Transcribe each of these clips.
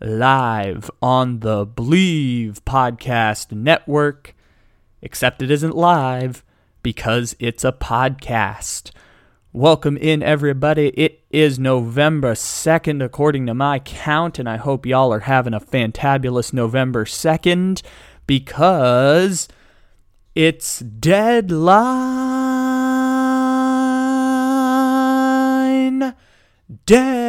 live on the Believe Podcast Network, except it isn't live because it's a podcast. Welcome in, everybody. It is November 2nd, according to my count, and I hope y'all are having a fantabulous November 2nd because it's deadline day.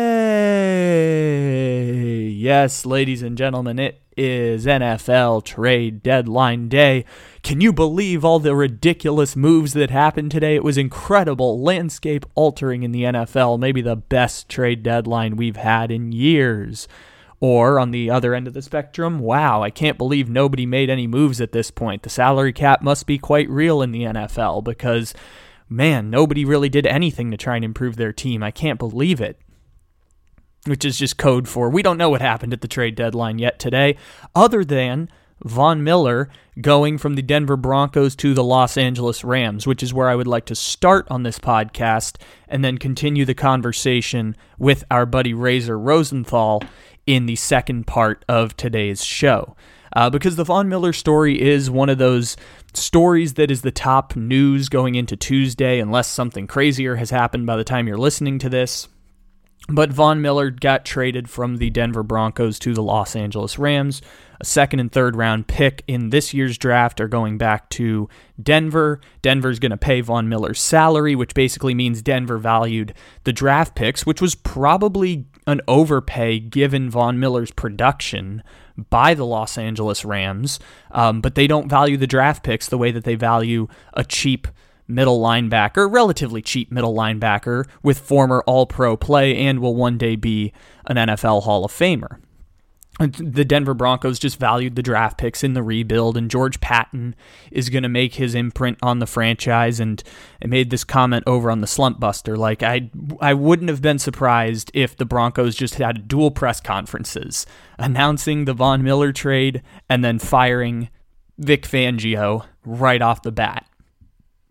Yes, ladies and gentlemen, it is NFL trade deadline day. Can you believe all the ridiculous moves that happened today? It was incredible, landscape altering in the NFL, maybe the best trade deadline we've had in years. Or on the other end of the spectrum, wow, I can't believe nobody made any moves at this point. The salary cap must be quite real in the NFL because, man, nobody really did anything to try and improve their team. I can't believe it. Which is just code for we don't know what happened at the trade deadline yet today, other than Von Miller going from the Denver Broncos to the Los Angeles Rams, which is where I would like to start on this podcast and then continue the conversation with our buddy Razor Rosenthal in the second part of today's show. Uh, because the Von Miller story is one of those stories that is the top news going into Tuesday, unless something crazier has happened by the time you're listening to this. But Von Miller got traded from the Denver Broncos to the Los Angeles Rams. A second and third round pick in this year's draft are going back to Denver. Denver's going to pay Von Miller's salary, which basically means Denver valued the draft picks, which was probably an overpay given Von Miller's production by the Los Angeles Rams. Um, but they don't value the draft picks the way that they value a cheap middle linebacker, relatively cheap middle linebacker with former All Pro play and will one day be an NFL Hall of Famer the Denver Broncos just valued the draft picks in the rebuild, and George Paton is going to make his imprint on the franchise. And I made this comment over on the Slump Buster, like I, I wouldn't have been surprised if the Broncos just had dual press conferences announcing the Von Miller trade and then firing Vic Fangio right off the bat,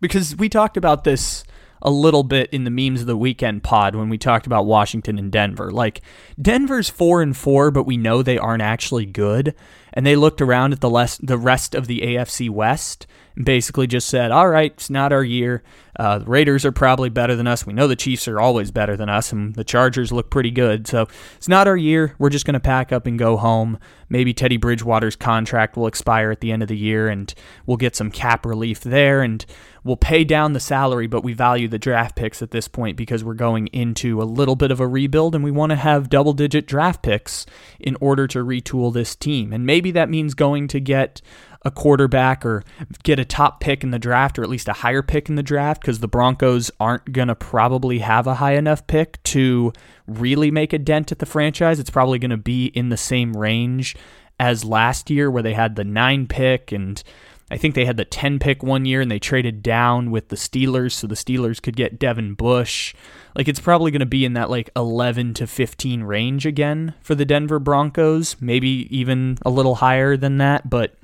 because we talked about this a little bit in the memes of the weekend pod when we talked about Washington and Denver. Like Denver's 4 and 4, but we know they aren't actually good. And they looked around at the less, the rest of the AFC West and basically just said, "All right, it's not our year. Uh, the Raiders are probably better than us. We know the Chiefs are always better than us, and the Chargers look pretty good. So it's not our year. We're just going to pack up and go home. Maybe Teddy Bridgewater's contract will expire at the end of the year, and we'll get some cap relief there, and we'll pay down the salary. But we value the draft picks at this point because we're going into a little bit of a rebuild, and we want to have double-digit draft picks in order to retool this team. And maybe that means going to get a quarterback or get a top pick in the draft or at least a higher pick in the draft because the Broncos aren't going to probably have a high enough pick to really make a dent at the franchise. It's probably going to be in the same range as last year where they had the 9 pick and I think they had the 10 pick one year and they traded down with the Steelers so the Steelers could get Devin Bush. Like it's probably going to be in that like 11 to 15 range again for the Denver Broncos, maybe even a little higher than that, but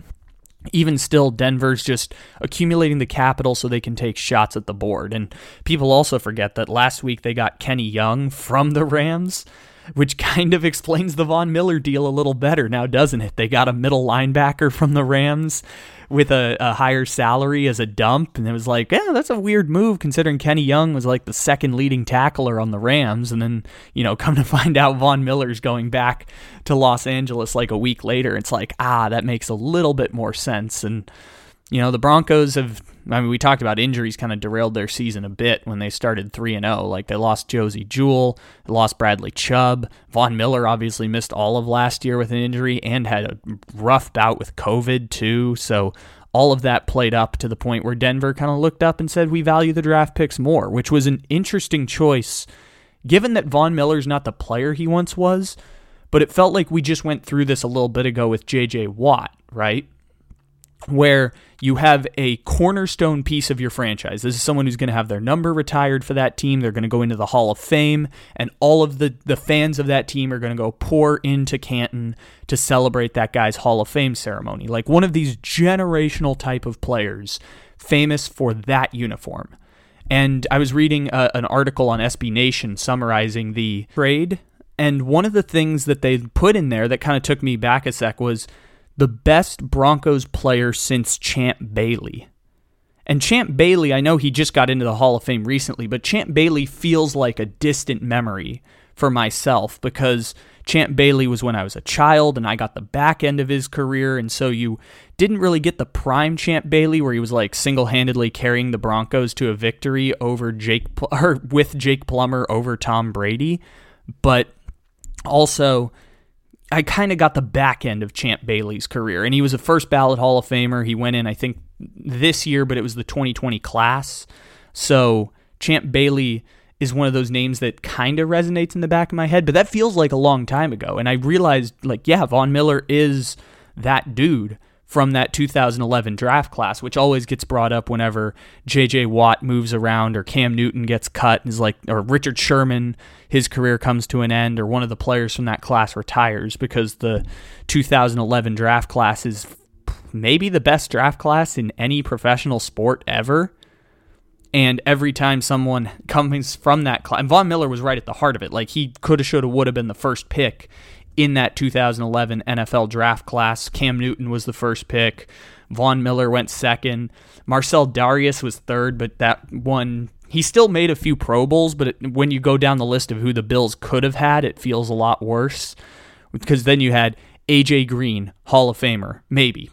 even still, Denver's just accumulating the capital so they can take shots at the board. And people also forget that last week they got Kenny Young from the Rams, which kind of explains the Von Miller deal a little better now, doesn't it? They got a middle linebacker from the Rams with a, a, higher salary as a dump. And it was like, yeah, that's a weird move considering Kenny Young was like the second leading tackler on the Rams. And then, you know, come to find out Von Miller's going back to Los Angeles like a week later. It's like, ah, that makes a little bit more sense. And, you know, the Broncos have I mean, we talked about injuries kind of derailed their season a bit when they started 3 and 0. Like they lost Josey Jewell, lost Bradley Chubb. Von Miller obviously missed all of last year with an injury and had a rough bout with COVID too. So all of that played up to the point where Denver kind of looked up and said, "We value the draft picks more," which was an interesting choice given that Von Miller's not the player he once was, but it felt like we just went through this a little bit ago with JJ Watt, right? Where you have a cornerstone piece of your franchise. This is someone who's going to have their number retired for that team. They're going to go into the Hall of Fame, and all of the, the fans of that team are going to go pour into Canton to celebrate that guy's Hall of Fame ceremony. Like one of these generational type of players famous for that uniform. And I was reading a, uh, an article on SB Nation summarizing the trade. And one of the things that they put in there that kind of took me back a sec was the best Broncos player since Champ Bailey. And Champ Bailey, I know he just got into the Hall of Fame recently, but Champ Bailey feels like a distant memory for myself because Champ Bailey was when I was a child and I got the back end of his career. And so you didn't really get the prime Champ Bailey where he was like single handedly carrying the Broncos to a victory over Jake or with Jake Plummer over Tom Brady. But also, I kind of got the back end of Champ Bailey's career. And he was a first ballot Hall of Famer. He went in, I think, this year, but it was the 2020 class. So Champ Bailey is one of those names that kind of resonates in the back of my head, but that feels like a long time ago. And I realized, like, yeah, Von Miller is that dude from that 2011 draft class, which always gets brought up whenever J.J. Watt moves around or Cam Newton gets cut, is like, or Richard Sherman, his career comes to an end, or one of the players from that class retires because the 2011 draft class is maybe the best draft class in any professional sport ever. And every time someone comes from that class, and Von Miller was right at the heart of it. Like he could have, should have, would have been the first pick in that 2011 NFL draft class. Cam Newton was the first pick. Von Miller went second. Marcell Dareus was third, but that one he still made a few Pro Bowls. But it, when you go down the list of who the Bills could have had, it feels a lot worse because then you had AJ Green, Hall of Famer, maybe.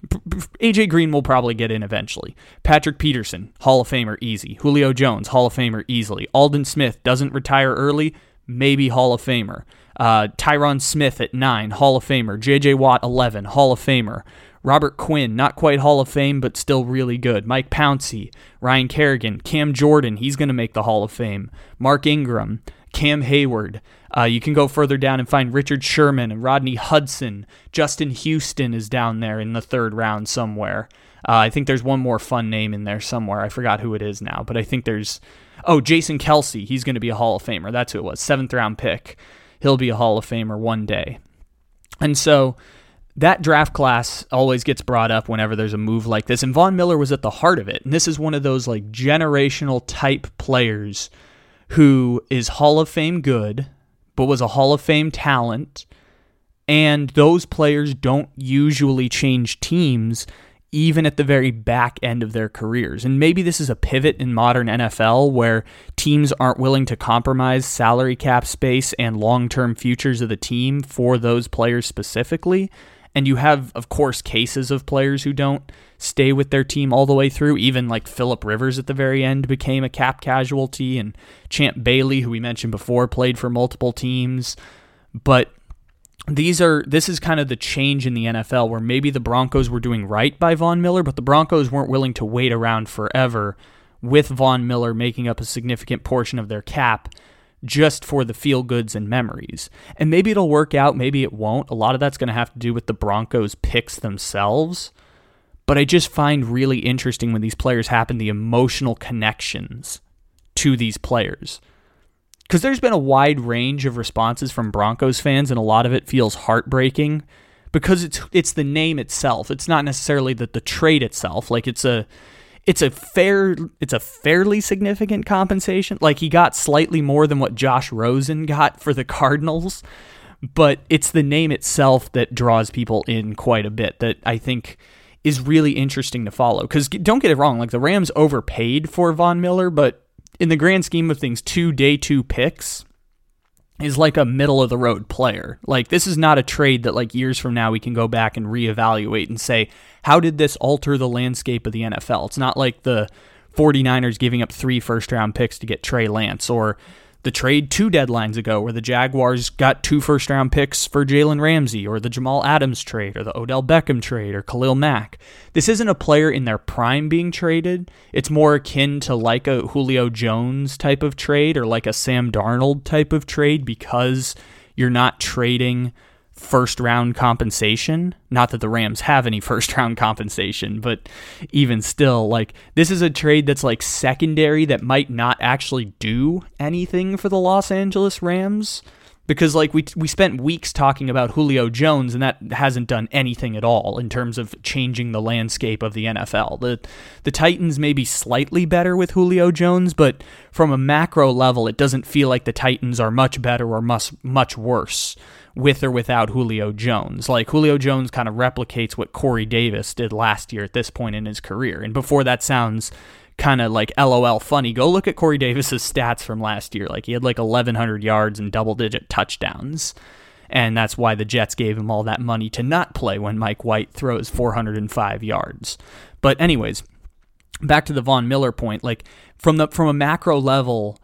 AJ Green will probably get in eventually. Patrick Peterson, Hall of Famer, easy. Julio Jones, Hall of Famer, easily. Aldon Smith doesn't retire early, maybe Hall of Famer. Uh, Tyron Smith at 9, Hall of Famer. J.J. Watt, 11, Hall of Famer. Robert Quinn, not quite Hall of Fame, but still really good. Mike Pouncey, Ryan Kerrigan, Cam Jordan, he's going to make the Hall of Fame. Mark Ingram, Cam Hayward. Uh, you can go further down and find Richard Sherman and Rodney Hudson. Justin Houston is down there in the third round somewhere. Uh, I think there's one more fun name in there somewhere. I forgot who it is now, but I think there's. Oh, Jason Kelce. He's going to be a Hall of Famer. That's who it was. Seventh round pick he'll be a Hall of Famer one day. And so that draft class always gets brought up whenever there's a move like this. And Von Miller was at the heart of it. And this is one of those like generational type players who is Hall of Fame good, but was a Hall of Fame talent. And those players don't usually change teams even at the very back end of their careers. And maybe this is a pivot in modern NFL where teams aren't willing to compromise salary cap space and long term futures of the team for those players specifically. And you have, of course, cases of players who don't stay with their team all the way through. Even like Philip Rivers at the very end became a cap casualty, and Champ Bailey, who we mentioned before, played for multiple teams. But these are this is kind of the change in the NFL where maybe the Broncos were doing right by Von Miller, but the Broncos weren't willing to wait around forever with Von Miller making up a significant portion of their cap just for the feel goods and memories. And maybe it'll work out, maybe it won't. A lot of that's going to have to do with the Broncos picks themselves. But I just find really interesting when these players happen the emotional connections to these players because there's been a wide range of responses from Broncos fans, and a lot of it feels heartbreaking because it's it's the name itself. It's not necessarily the the trade itself. Like it's a it's a fair it's a fairly significant compensation. Like he got slightly more than what Josh Rosen got for the Cardinals, but it's the name itself that draws people in quite a bit. That I think is really interesting to follow. Because don't get it wrong, like the Rams overpaid for Von Miller, but in the grand scheme of things, two day two picks is like a middle of the road player. Like this is not a trade that like years from now we can go back and reevaluate and say, how did this alter the landscape of the NFL? It's not like the 49ers giving up three first round picks to get Trey Lance or the trade two deadlines ago where the Jaguars got two first round picks for Jalen Ramsey, or the Jamal Adams trade, or the Odell Beckham trade, or Khalil Mack. This isn't a player in their prime being traded. It's more akin to like a Julio Jones type of trade or like a Sam Darnold type of trade because you're not trading first round compensation. Not that the Rams have any first round compensation, but even still, like this is a trade that's like secondary that might not actually do anything for the Los Angeles Rams. Because like we we spent weeks talking about Julio Jones and that hasn't done anything at all in terms of changing the landscape of the NFL. The the Titans may be slightly better with Julio Jones, but from a macro level, it doesn't feel like the Titans are much better or much much worse with or without Julio Jones. Like Julio Jones kind of replicates what Corey Davis did last year at this point in his career. And before that sounds kind of like LOL funny, go look at Corey Davis's stats from last year. Like he had like 1100 yards and double digit touchdowns. And that's why the Jets gave him all that money to not play when Mike White throws 405 yards. But anyways, back to the Von Miller point, like from the from a macro level,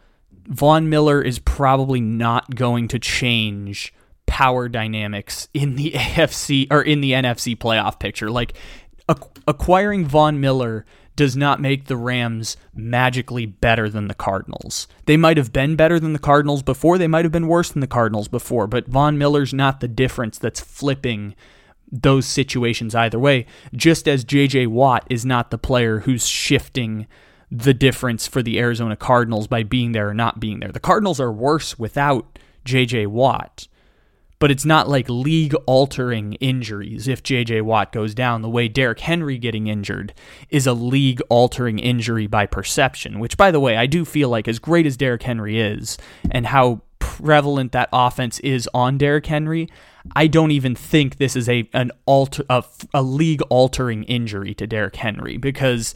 Von Miller is probably not going to change power dynamics in the AFC or in the NFC playoff picture. Like acquiring Von Miller does not make the Rams magically better than the Cardinals. They might have been better than the Cardinals before, they might have been worse than the Cardinals before, but Von Miller's not the difference that's flipping those situations either way, just as JJ Watt is not the player who's shifting the difference for the Arizona Cardinals by being there or not being there. The Cardinals are worse without JJ Watt but it's not like league altering injuries if JJ Watt goes down. The way Derrick Henry getting injured is a league altering injury by perception, which by the way, I do feel like as great as Derrick Henry is and how prevalent that offense is on Derrick Henry, I don't even think this is a an alter a, a league altering injury to Derrick Henry because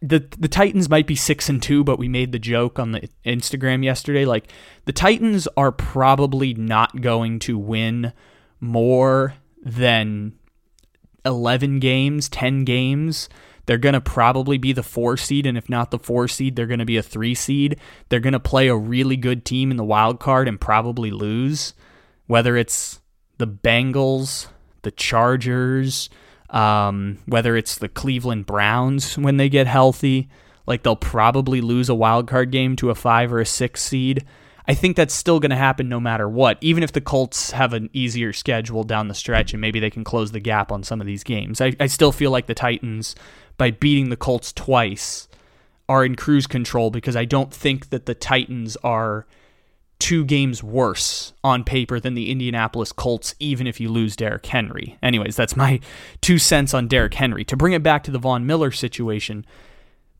the the Titans might be six and two, but we made the joke on the Instagram yesterday. Like the Titans are probably not going to win more than eleven games, ten games. They're going to probably be the four seed, and if not the four seed, they're going to be a three seed. They're going to play a really good team in the wild card and probably lose, whether it's the Bengals, the Chargers um, whether it's the Cleveland Browns when they get healthy, like they'll probably lose a wild card game to a five or a six seed. I think that's still going to happen no matter what, even if the Colts have an easier schedule down the stretch and maybe they can close the gap on some of these games. I, I still feel like the Titans, by beating the Colts twice, are in cruise control because I don't think that the Titans are two games worse on paper than the Indianapolis Colts, even if you lose Derrick Henry. Anyways, that's my two cents on Derrick Henry. To bring it back to the Von Miller situation,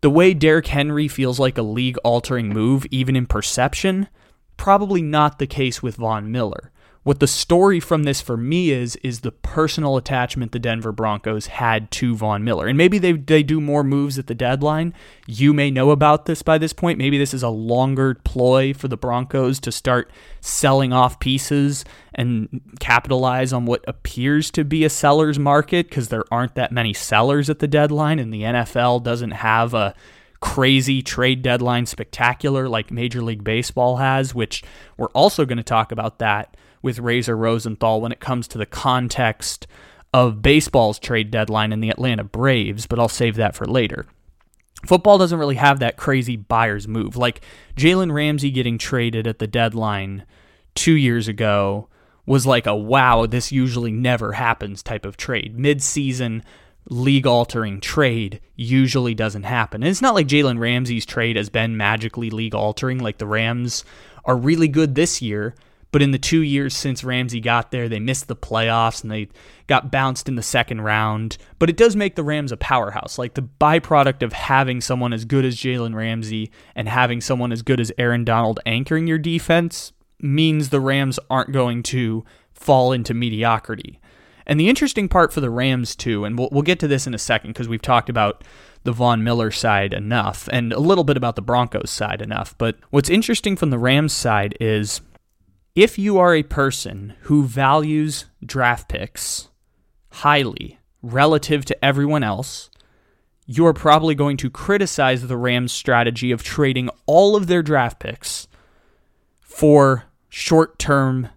the way Derrick Henry feels like a league altering move, even in perception, probably not the case with Von Miller. What the story from this for me is is the personal attachment the Denver Broncos had to Von Miller. And maybe they they do more moves at the deadline. You may know about this by this point. Maybe this is a longer ploy for the Broncos to start selling off pieces and capitalize on what appears to be a seller's market because there aren't that many sellers at the deadline and the NFL doesn't have a crazy trade deadline spectacular like Major League Baseball has, which we're also going to talk about that with Razor Rosenthal when it comes to the context of baseball's trade deadline and the Atlanta Braves, but I'll save that for later. Football doesn't really have that crazy buyer's move. Like Jalen Ramsey getting traded at the deadline two years ago was like a wow, this usually never happens type of trade. Mid season, league altering trade usually doesn't happen. And it's not like Jalen Ramsey's trade has been magically league altering. Like the Rams are really good this year, but in the two years since Ramsey got there, they missed the playoffs and they got bounced in the second round. But it does make the Rams a powerhouse. Like the byproduct of having someone as good as Jalen Ramsey and having someone as good as Aaron Donald anchoring your defense means the Rams aren't going to fall into mediocrity. And the interesting part for the Rams, too, and we'll, we'll get to this in a second because we've talked about the Von Miller side enough and a little bit about the Broncos side enough. But what's interesting from the Rams side is if you are a person who values draft picks highly relative to everyone else, you are probably going to criticize the Rams' strategy of trading all of their draft picks for short term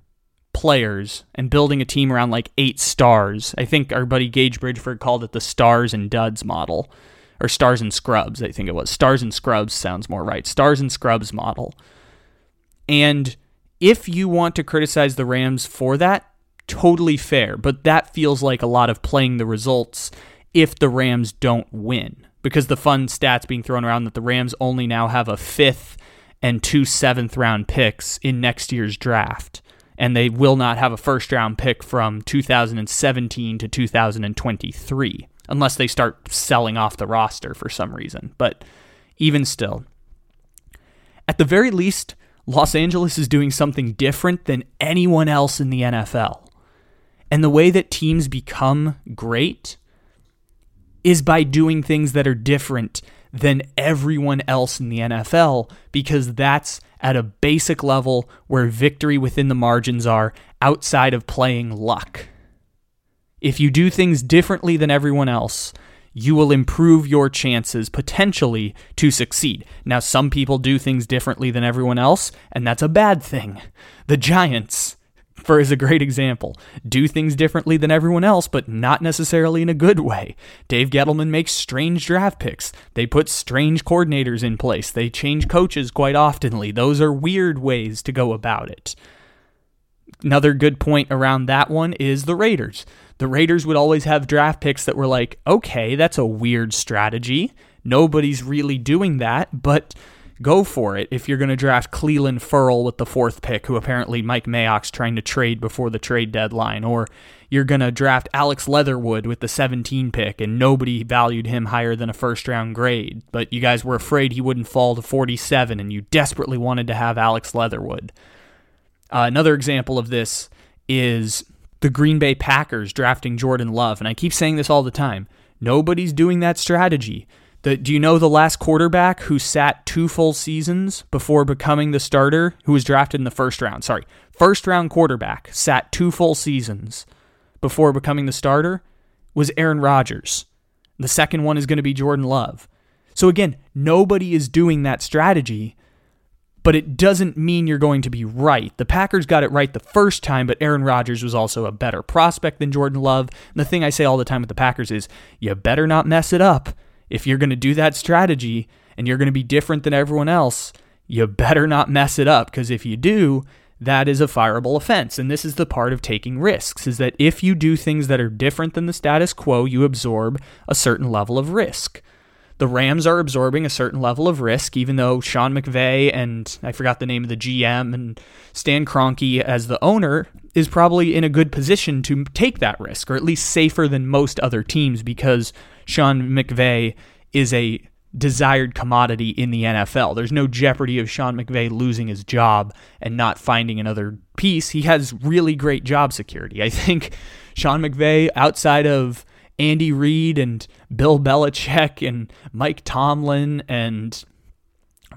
players and building a team around like eight stars. I think our buddy Gage Bridgeford called it the stars and duds model, or stars and scrubs, I think it was. Stars and scrubs sounds more right. Stars and scrubs model. And if you want to criticize the Rams for that, totally fair, but that feels like a lot of playing the results if the Rams don't win. Because the fun stats being thrown around that the Rams only now have a fifth and two seventh round picks in next year's draft. And they will not have a first round pick from 2017 to 2023 unless they start selling off the roster for some reason. But even still, at the very least, Los Angeles is doing something different than anyone else in the NFL. And the way that teams become great is by doing things that are different than everyone else in the NFL because that's at a basic level where victory within the margins are outside of playing luck. If you do things differently than everyone else, you will improve your chances potentially to succeed. Now, some people do things differently than everyone else, and that's a bad thing. The Giants for is a great example. Do things differently than everyone else, but not necessarily in a good way. Dave Gettleman makes strange draft picks. They put strange coordinators in place. They change coaches quite oftenly. Those are weird ways to go about it. Another good point around that one is the Raiders. The Raiders would always have draft picks that were like, okay, that's a weird strategy. Nobody's really doing that, but go for it if you're going to draft Clelin Ferrell with the fourth pick, who apparently Mike Mayock's trying to trade before the trade deadline, or you're going to draft Alex Leatherwood with the 17 pick, and nobody valued him higher than a first round grade, but you guys were afraid he wouldn't fall to 47, and you desperately wanted to have Alex Leatherwood. Uh, another example of this is the Green Bay Packers drafting Jordan Love, and I keep saying this all the time. Nobody's doing that strategy. The, do you know the last quarterback who sat two full seasons before becoming the starter, who was drafted in the first round? Sorry, first round quarterback sat two full seasons before becoming the starter was Aaron Rodgers. The second one is going to be Jordan Love. So again, nobody is doing that strategy, but it doesn't mean you're going to be right. The Packers got it right the first time, but Aaron Rodgers was also a better prospect than Jordan Love. And the thing I say all the time with the Packers is you better not mess it up if you're going to do that strategy and you're going to be different than everyone else, you better not mess it up because if you do, that is a fireable offense. And this is the part of taking risks is that if you do things that are different than the status quo, you absorb a certain level of risk. The Rams are absorbing a certain level of risk, even though Sean McVay and I forgot the name of the GM and Stan Kroenke as the owner is probably in a good position to take that risk, or at least safer than most other teams because Sean McVay is a desired commodity in the NFL. There's no jeopardy of Sean McVay losing his job and not finding another piece. He has really great job security. I think Sean McVay, outside of Andy Reid and Bill Belichick and Mike Tomlin and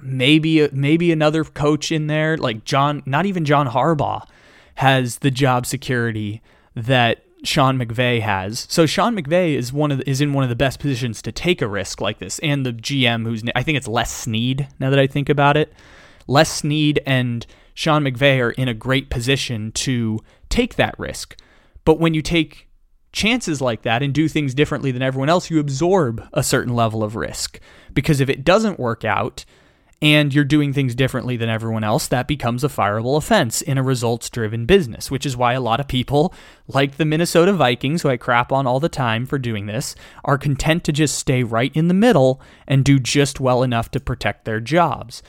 maybe maybe another coach in there like John, not even John Harbaugh has the job security that Sean McVay has. So Sean McVay is one of the, is in one of the best positions to take a risk like this, and the GM who's I think it's Les Snead. Now that I think about it, Les Snead and Sean McVay are in a great position to take that risk. But when you take chances like that and do things differently than everyone else, you absorb a certain level of risk. Because if it doesn't work out, and you're doing things differently than everyone else, that becomes a fireable offense in a results driven business, which is why a lot of people, like the Minnesota Vikings, who I crap on all the time for doing this, are content to just stay right in the middle and do just well enough to protect their jobs.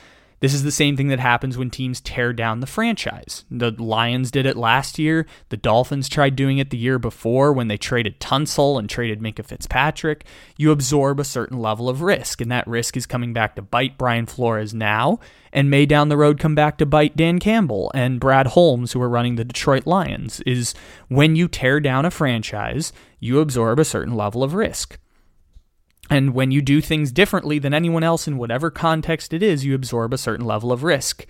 This is the same thing that happens when teams tear down the franchise. The Lions did it last year. The Dolphins tried doing it the year before when they traded Tunsil and traded Minkah Fitzpatrick. You absorb a certain level of risk, and that risk is coming back to bite Brian Flores now and may down the road come back to bite Dan Campbell and Brad Holmes, who are running the Detroit Lions. Is when you tear down a franchise, you absorb a certain level of risk. And when you do things differently than anyone else in whatever context it is, you absorb a certain level of risk.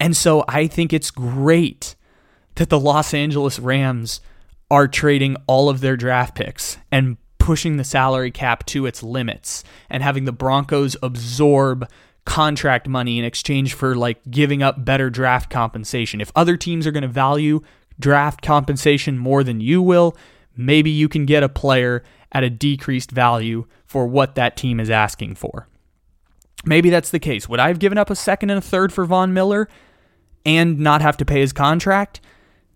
And so I think it's great that the Los Angeles Rams are trading all of their draft picks and pushing the salary cap to its limits and having the Broncos absorb contract money in exchange for like giving up better draft compensation. If other teams are going to value draft compensation more than you will, maybe you can get a player at a decreased value for what that team is asking for. Maybe that's the case. Would I have given up a second and a third for Von Miller and not have to pay his contract?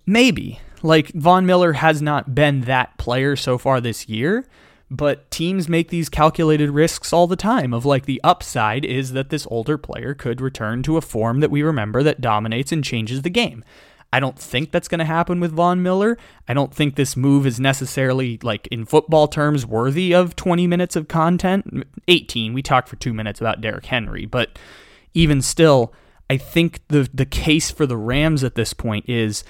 Maybe. Like, Von Miller has not been that player so far this year, but teams make these calculated risks all the time of like the upside is that this older player could return to a form that we remember that dominates and changes the game. I don't think that's going to happen with Von Miller. I don't think this move is necessarily, like in football terms, worthy of 20 minutes of content. 18. We talked for two minutes about Derrick Henry, but even still, I think the the case for the Rams at this point is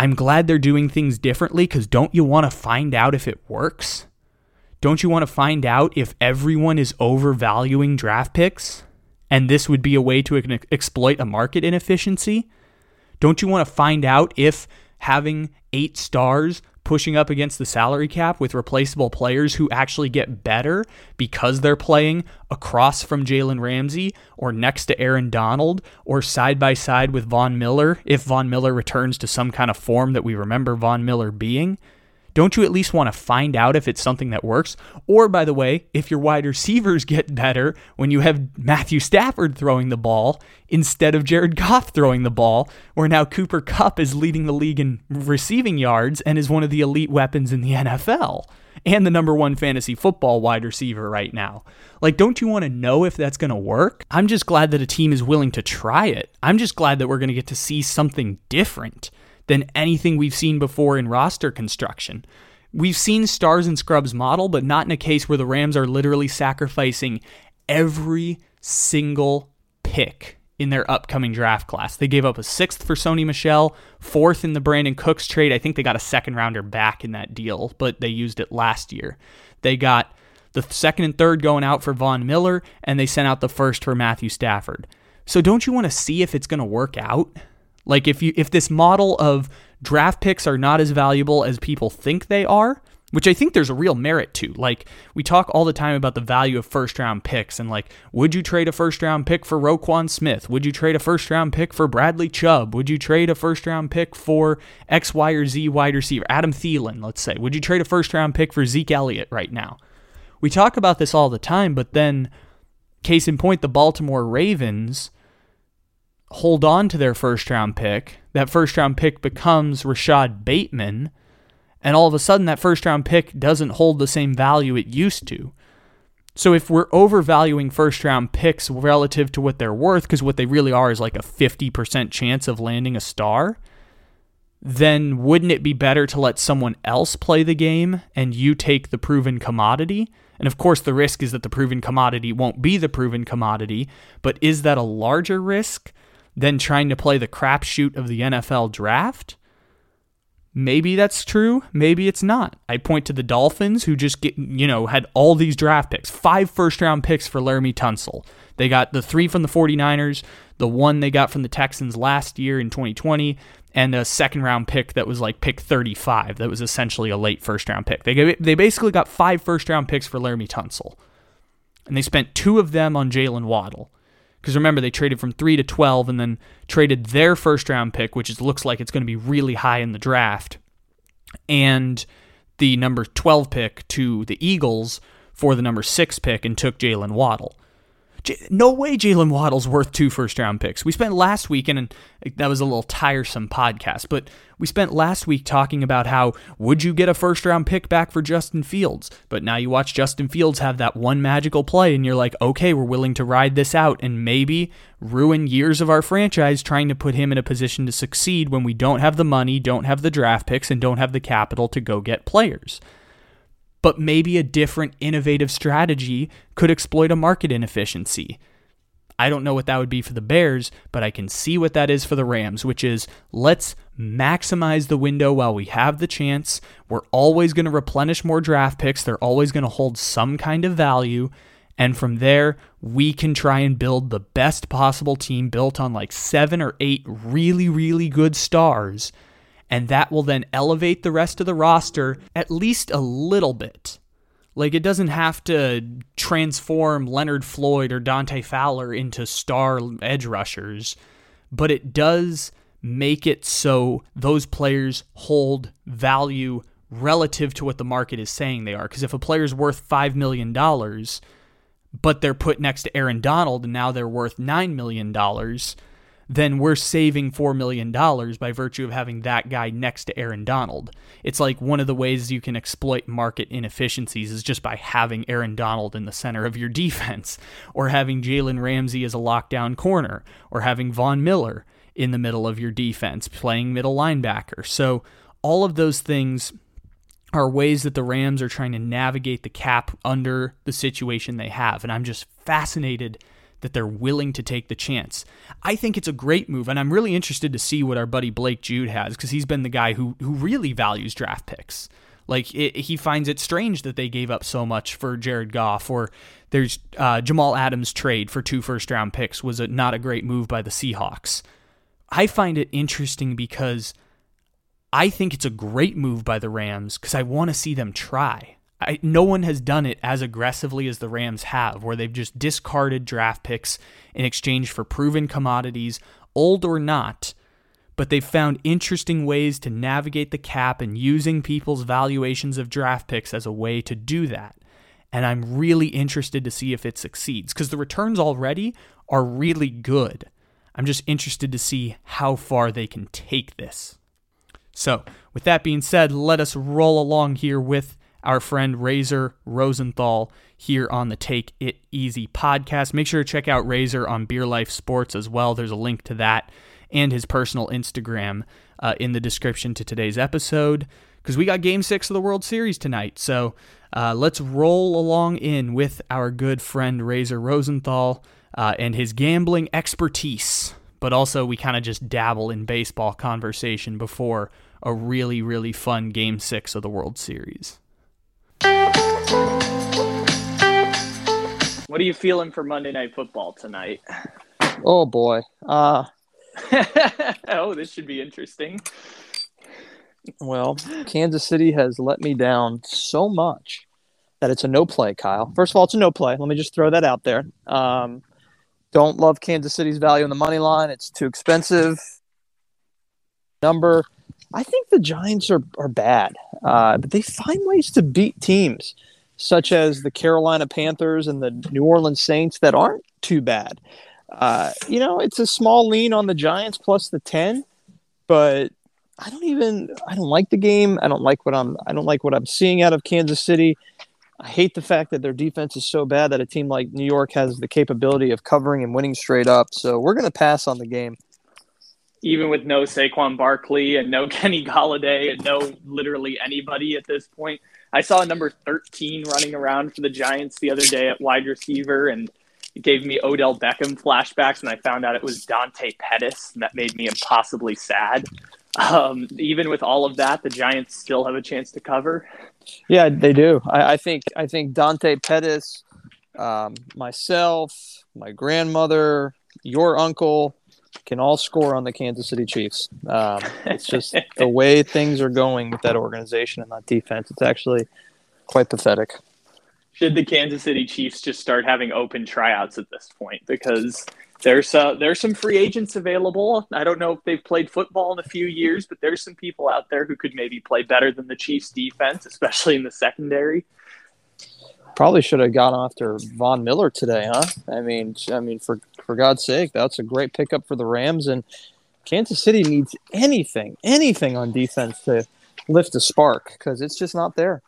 I'm glad they're doing things differently because don't you want to find out if it works? Don't you want to find out if everyone is overvaluing draft picks? And this would be a way to exploit a market inefficiency? Don't you want to find out if having eight stars pushing up against the salary cap with replaceable players who actually get better because they're playing across from Jalen Ramsey or next to Aaron Donald or side by side with Von Miller if Von Miller returns to some kind of form that we remember Von Miller being? Don't you at least want to find out if it's something that works? Or, by the way, if your wide receivers get better when you have Matthew Stafford throwing the ball instead of Jared Goff throwing the ball, where now Cooper Kupp is leading the league in receiving yards and is one of the elite weapons in the NFL and the number one fantasy football wide receiver right now. Like, don't you want to know if that's going to work? I'm just glad that a team is willing to try it. I'm just glad that we're going to get to see something different than anything we've seen before in roster construction. We've seen stars and scrubs model, but not in a case where the Rams are literally sacrificing every single pick in their upcoming draft class. They gave up a sixth for Sony Michel, fourth in the Brandin Cooks trade. I think they got a second rounder back in that deal, but they used it last year. They got the second and third going out for Von Miller, and they sent out the first for Matthew Stafford. So don't you want to see if it's going to work out? Like if you if this model of draft picks are not as valuable as people think they are, which I think there's a real merit to. Like we talk all the time about the value of first round picks and like would you trade a first round pick for Roquan Smith? Would you trade a first round pick for Bradley Chubb? Would you trade a first round pick for X, Y, or Z wide receiver? Adam Thielen, let's say. Would you trade a first round pick for Zeke Elliott right now? We talk about this all the time, but then case in point, the Baltimore Ravens hold on to their first round pick. That first round pick becomes Rashod Bateman, and all of a sudden that first round pick doesn't hold the same value it used to. So if we're overvaluing first round picks relative to what they're worth, because what they really are is like a 50% chance of landing a star, then wouldn't it be better to let someone else play the game and you take the proven commodity? And of course, the risk is that the proven commodity won't be the proven commodity, but is that a larger risk than trying to play the crapshoot of the NFL draft. Maybe that's true. Maybe it's not. I point to the Dolphins, who just get, you know, had all these draft picks, five first round picks for Laremy Tunsil. They got the three from the 49ers, the one they got from the Texans last year in 2020, and a second round pick that was like pick 35. That was essentially a late first round pick. They, they basically got five first round picks for Laremy Tunsil. And they spent two of them on Jaylen Waddle. Because remember, they traded from 3 to 12 and then traded their first round pick, which is, looks like it's going to be really high in the draft, and the number 12 pick to the Eagles for the number 6 pick and took Jaylen Waddle. No way Jaylen Waddle's worth two first round picks. We spent last week, and that was a little tiresome podcast, but we spent last week talking about how would you get a first round pick back for Justin Fields? But now you watch Justin Fields have that one magical play, and you're like, okay, we're willing to ride this out and maybe ruin years of our franchise trying to put him in a position to succeed when we don't have the money, don't have the draft picks, and don't have the capital to go get players but maybe a different innovative strategy could exploit a market inefficiency. I don't know what that would be for the Bears, but I can see what that is for the Rams, which is let's maximize the window while we have the chance. We're always going to replenish more draft picks, they're always going to hold some kind of value. And from there, we can try and build the best possible team built on like seven or eight really, really good stars and that will then elevate the rest of the roster at least a little bit. Like it doesn't have to transform Leonard Floyd or Dante Fowler into star edge rushers, but it does make it so those players hold value relative to what the market is saying they are. Because if a player's worth $5 million, but they're put next to Aaron Donald and now they're worth $9 million, then we're saving $4 million by virtue of having that guy next to Aaron Donald. It's like one of the ways you can exploit market inefficiencies is just by having Aaron Donald in the center of your defense, or having Jalen Ramsey as a lockdown corner, or having Von Miller in the middle of your defense playing middle linebacker. So, all of those things are ways that the Rams are trying to navigate the cap under the situation they have. And I'm just fascinated that they're willing to take the chance. I think it's a great move, and I'm really interested to see what our buddy Blake Jude has because he's been the guy who who really values draft picks. Like it, he finds it strange that they gave up so much for Jared Goff, or there's uh, Jamal Adams trade for two first round picks was a, not a great move by the Seahawks. I find it interesting because I think it's a great move by the Rams because I want to see them try. I, no one has done it as aggressively as the Rams have, where they've just discarded draft picks in exchange for proven commodities, old or not. But they've found interesting ways to navigate the cap and using people's valuations of draft picks as a way to do that. And I'm really interested to see if it succeeds because the returns already are really good. I'm just interested to see how far they can take this. So, with that being said, let us roll along here with our friend Razor Rosenthal here on the Take It Easy podcast. Make sure to check out Razor on Beer Life Sports as well. There's a link to that and his personal Instagram uh, in the description to today's episode because we got game six of the World Series tonight. So uh, let's roll along in with our good friend Razor Rosenthal uh, and his gambling expertise. But also, we kind of just dabble in baseball conversation before a really, really fun game six of the World Series. What are you feeling for Monday Night Football tonight? Oh boy. Uh oh, this should be interesting. Well, Kansas City has let me down so much that it's a no play, Kyle. First of all, it's a no play. Let me just throw that out there. Um, don't love Kansas City's value in the money line. It's too expensive. Number, I think the Giants are, are bad, uh, but they find ways to beat teams such as the Carolina Panthers and the New Orleans Saints that aren't too bad. Uh, you know, it's a small lean on the Giants plus the 10, but I don't even I don't like the game. I don't like what I'm I don't like what I'm seeing out of Kansas City. I hate the fact that their defense is so bad that a team like New York has the capability of covering and winning straight up. So we're going to pass on the game. Even with no Saquon Barkley and no Kenny Golladay and no literally anybody at this point, I saw a number 13 running around for the Giants the other day at wide receiver, and it gave me Odell Beckham flashbacks, and I found out it was Dante Pettis, and that made me impossibly sad. Um, even with all of that, the Giants still have a chance to cover. Yeah, they do. I, I think I think Dante Pettis, um, myself, my grandmother, your uncle, can all score on the Kansas City Chiefs. Um, it's just the way things are going with that organization and that defense. It's actually quite pathetic. Should the Kansas City Chiefs just start having open tryouts at this point? Because there's uh, there's some free agents available. I don't know if they've played football in a few years, but there's some people out there who could maybe play better than the Chiefs defense, especially in the secondary probably should have gone after Von Miller today, huh? I mean, I mean, for for God's sake, that's a great pickup for the Rams, and Kansas City needs anything, anything on defense to lift a spark because it's just not there.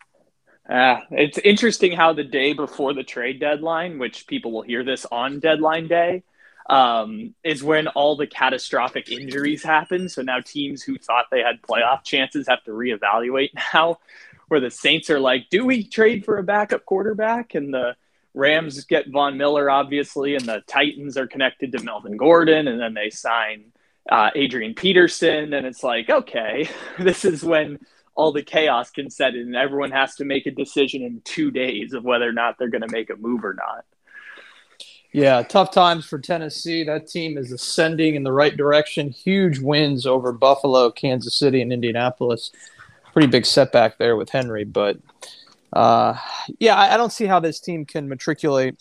Uh, it's interesting how the day before the trade deadline, which people will hear this on deadline day, um, is when all the catastrophic injuries happen. So now teams who thought they had playoff chances have to reevaluate now where the Saints are like, do we trade for a backup quarterback? And the Rams get Von Miller, obviously, and the Titans are connected to Melvin Gordon, and then they sign uh, Adrian Peterson. And it's like, okay, this is when all the chaos can set in, and everyone has to make a decision in two days of whether or not they're going to make a move or not. Yeah, tough times for Tennessee. That team is ascending in the right direction. Huge wins over Buffalo, Kansas City, and Indianapolis pretty big setback there with Henry. But uh, yeah, I, I don't see how this team can matriculate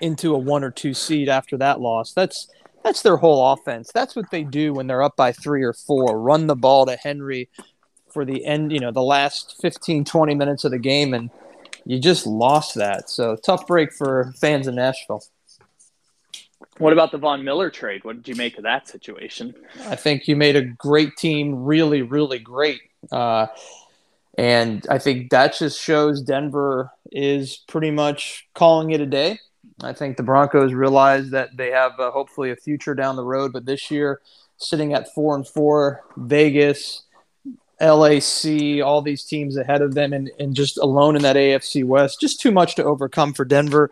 into a one or two seed after that loss. That's that's their whole offense. That's what they do when they're up by three or four. Run the ball to Henry for the end, you know, the last 15, 20 minutes of the game, and you just lost that. So tough break for fans in Nashville. What about the Von Miller trade? What did you make of that situation? I think you made a great team, really, really great. Uh, and I think that just shows Denver is pretty much calling it a day. I think the Broncos realize that they have uh, hopefully a future down the road, but this year, sitting at four and four, Vegas, LAC, all these teams ahead of them, and, and just alone in that AFC West, just too much to overcome for Denver.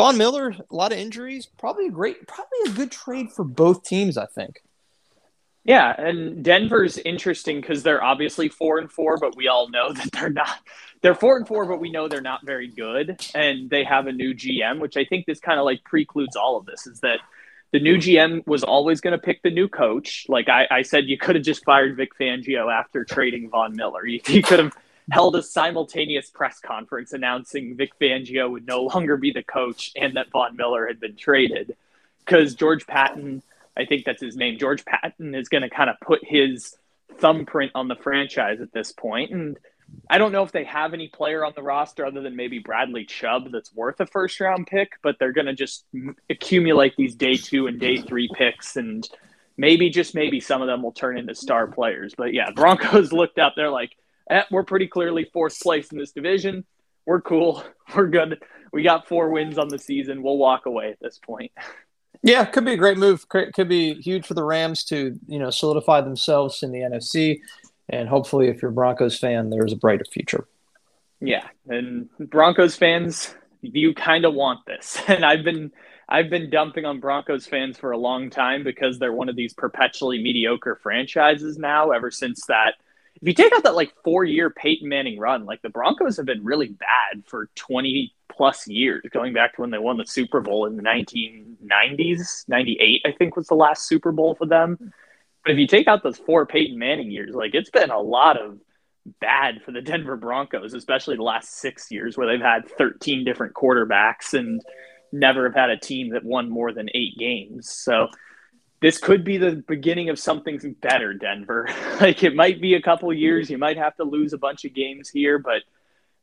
Von Miller, a lot of injuries, probably a great, probably a good trade for both teams, I think. Yeah, and Denver's interesting because they're obviously four and four, but we all know that they're not. They're four and four, but we know they're not very good, and they have a new GM, which I think this kind of like precludes all of this. Is that the new GM was always going to pick the new coach? Like I, I said, you could have just fired Vic Fangio after trading Von Miller. You, you could have held a simultaneous press conference announcing Vic Fangio would no longer be the coach and that Von Miller had been traded because George Paton, I think that's his name. George Paton is going to kind of put his thumbprint on the franchise at this point. And I don't know if they have any player on the roster other than maybe Bradley Chubb that's worth a first round pick, but they're going to just accumulate these day two and day three picks. And maybe, just maybe, some of them will turn into star players. But yeah, Broncos looked up. They're like, eh, we're pretty clearly fourth place in this division. We're cool. We're good. We got four wins on the season. We'll walk away at this point. Yeah, could be a great move. Could be huge for the Rams to you know solidify themselves in the NFC, and hopefully, if you're a Broncos fan, there's a brighter future. Yeah, and Broncos fans, you kind of want this, and I've been I've been dumping on Broncos fans for a long time because they're one of these perpetually mediocre franchises now. Ever since that, if you take out that like four year Peyton Manning run, like the Broncos have been really bad for twenty plus years, going back to when they won the Super Bowl in the 1990s. 98, I think, was the last Super Bowl for them. But if you take out those four Peyton Manning years, like it's been a lot of bad for the Denver Broncos, especially the last six years where they've had 13 different quarterbacks and never have had a team that won more than eight games. So this could be the beginning of something better, Denver. like it might be a couple years. You might have to lose a bunch of games here, but –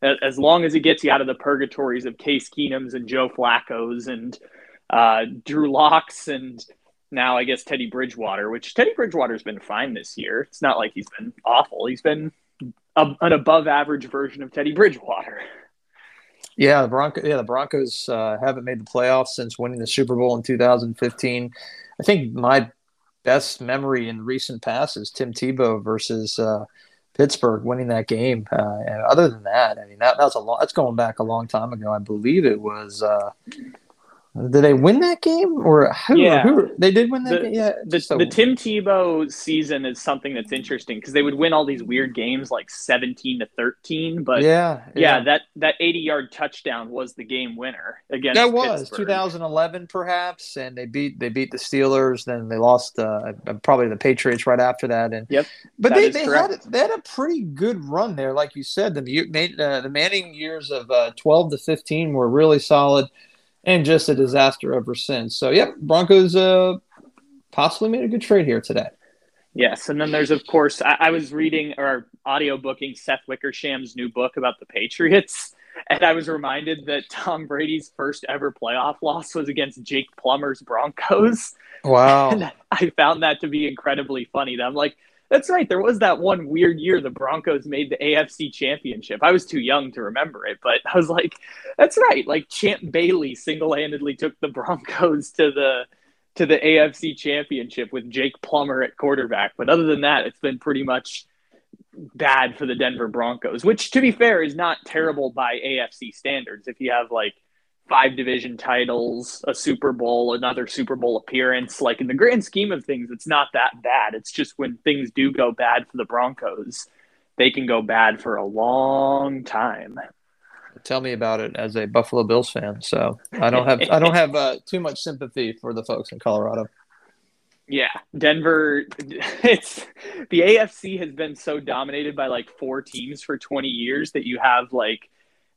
as long as it gets you out of the purgatories of Case Keenums and Joe Flacco's and uh, Drew Locks and now I guess Teddy Bridgewater, which Teddy Bridgewater's been fine this year. It's not like he's been awful. He's been a, an above average version of Teddy Bridgewater. Yeah, the Broncos. Yeah, the Broncos uh, haven't made the playoffs since winning the Super Bowl in 2015. I think my best memory in recent past is Tim Tebow versus uh, Pittsburgh winning that game. Uh, and other than that, I mean, that, a long, that's going back a long time ago. I believe it was, uh, did they win that game or who, yeah. who they did win that the, game? Yeah. The, so, the Tim Tebow season is something that's interesting because they would win all these weird games like 17 to 13. But yeah, yeah, yeah, that, that 80 yard touchdown was the game winner against That was Pittsburgh. 2011 perhaps. And they beat, they beat the Steelers. Then they lost uh, probably the Patriots right after that. And yep. But they, they had, they had a pretty good run there. Like you said, the, uh, the Manning years of uh, 12 to 15 were really solid and just a disaster ever since. So, yep, Broncos uh, possibly made a good trade here today. Yes, and then there's of course I, I was reading or audio booking Seth Wickersham's new book about the Patriots, and I was reminded that Tom Brady's first ever playoff loss was against Jake Plummer's Broncos. Wow! And I found that to be incredibly funny. That I'm like, that's right. There was that one weird year the Broncos made the AFC championship. I was too young to remember it, but I was like, that's right. Like Champ Bailey single handedly took the Broncos to the to the AFC championship with Jake Plummer at quarterback. But other than that, it's been pretty much bad for the Denver Broncos, which to be fair is not terrible by AFC standards. If you have like five division titles, a Super Bowl, another Super Bowl appearance. Like in the grand scheme of things, it's not that bad. It's just when things do go bad for the Broncos, they can go bad for a long time. Tell me about it as a Buffalo Bills fan. So I don't have I don't have uh, too much sympathy for the folks in Colorado. Yeah, Denver. It's the AFC has been so dominated by like four teams for 20 years that you have like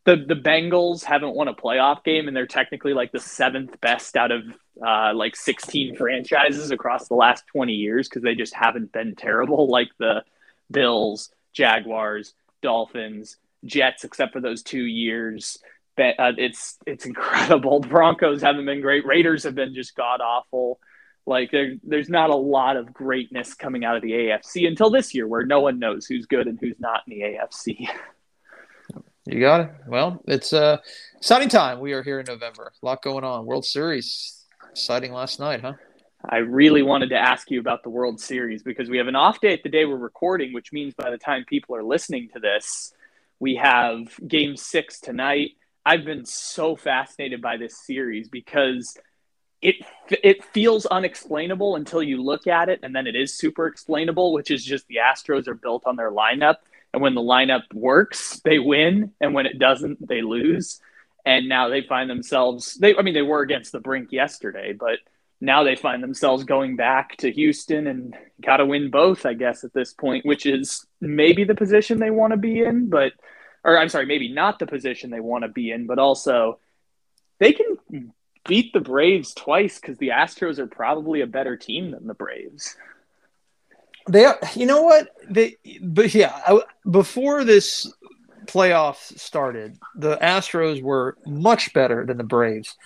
the the Bengals haven't won a playoff game and they're technically like the seventh best out of uh, like 16 franchises across the last 20 years because they just haven't been terrible like the Bills, Jaguars, Dolphins, Jets, except for those two years. Uh, it's it's incredible. Broncos haven't been great. Raiders have been just god awful. Like there, there's not a lot of greatness coming out of the AFC until this year, where no one knows who's good and who's not in the AFC. You got it. Well, it's uh, exciting time. We are here in November. A lot going on. World Series exciting last night, huh? I really wanted to ask you about the World Series because we have an off day at the day we're recording, which means by the time people are listening to this, we have Game Six tonight. I've been so fascinated by this series because it it feels unexplainable until you look at it, and then it is super explainable, which is just the Astros are built on their lineup, and when the lineup works, they win, and when it doesn't, they lose. And now they find themselves they I mean they were against the brink yesterday, but now they find themselves going back to Houston and got to win both, I guess, at this point, which is maybe the position they want to be in, but or I'm sorry, maybe not the position they want to be in, but also they can beat the Braves twice because the Astros are probably a better team than the Braves. They are, you know what? They, but yeah, I, before this playoff started, the Astros were much better than the Braves.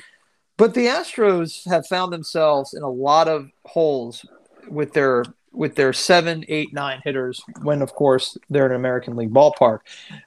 But the Astros have found themselves in a lot of holes with their with their seven, eight, nine hitters when, of course, they're in an American League ballpark.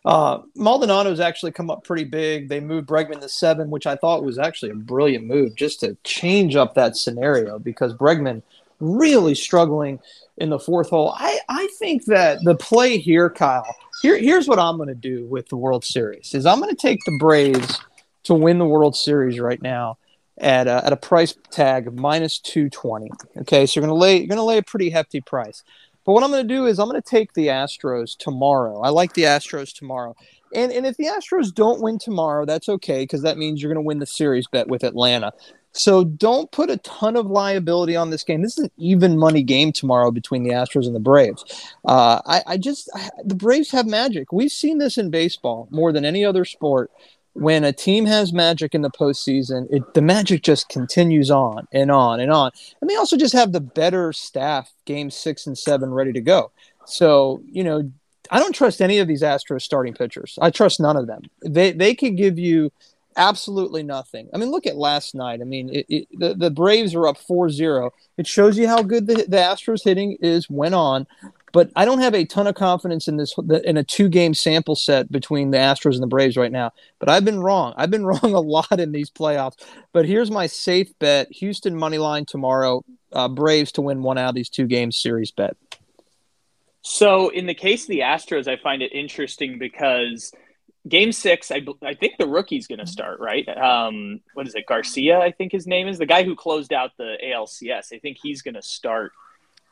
Uh, Maldonado's actually come up pretty big. They moved Bregman to seven, which I thought was actually a brilliant move just to change up that scenario because Bregman really struggling in the fourth hole. I, I think that the play here, Kyle, here, here's what I'm going to do with the World Series is I'm going to take the Braves to win the World Series right now at a, at a price tag of minus 220. Okay, so you're going to lay you're going to lay a pretty hefty price. But what I'm going to do is I'm going to take the Astros tomorrow. I like the Astros tomorrow. And and if the Astros don't win tomorrow, that's okay because that means you're going to win the series bet with Atlanta. So don't put a ton of liability on this game. This is an even money game tomorrow between the Astros and the Braves. Uh, I, I just I, the Braves have magic. We've seen this in baseball more than any other sport when a team has magic in the postseason, it, the magic just continues on and on and on. And they also just have the better staff, game six and seven, ready to go. So, you know, I don't trust any of these Astros starting pitchers. I trust none of them. They, they could give you absolutely nothing. I mean, look at last night. I mean, it, it, the, the Braves were up 4 0. It shows you how good the, the Astros hitting is, went on. But I don't have a ton of confidence in this in a two game sample set between the Astros and the Braves right now. But I've been wrong. I've been wrong a lot in these playoffs. But here's my safe bet: Houston money line tomorrow. Uh, Braves to win one out of these two games series bet. So in the case of the Astros, I find it interesting because game six, I, I think the rookie's going to start, right? Um, what is it? Garcia, I think his name is the guy who closed out the ALCS. I think he's going to start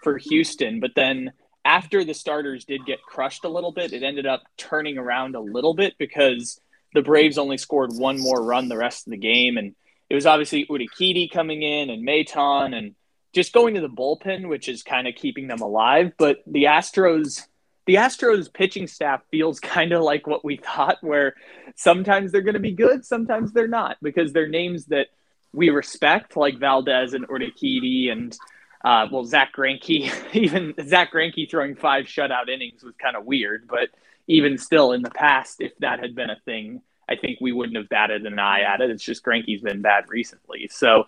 for Houston, but then after the starters did get crushed a little bit, it ended up turning around a little bit because the Braves only scored one more run the rest of the game. And it was obviously Urquidy coming in and Maton and just going to the bullpen, which is kind of keeping them alive. But the Astros, the Astros pitching staff feels kind of like what we thought, where sometimes they're going to be good, sometimes they're not, because they're names that we respect, like Valdez and Urquidy and – uh, well, Zach Greinke, even Zach Greinke throwing five shutout innings was kind of weird, but even still, in the past, if that had been a thing, I think we wouldn't have batted an eye at it. It's just Greinke's been bad recently, so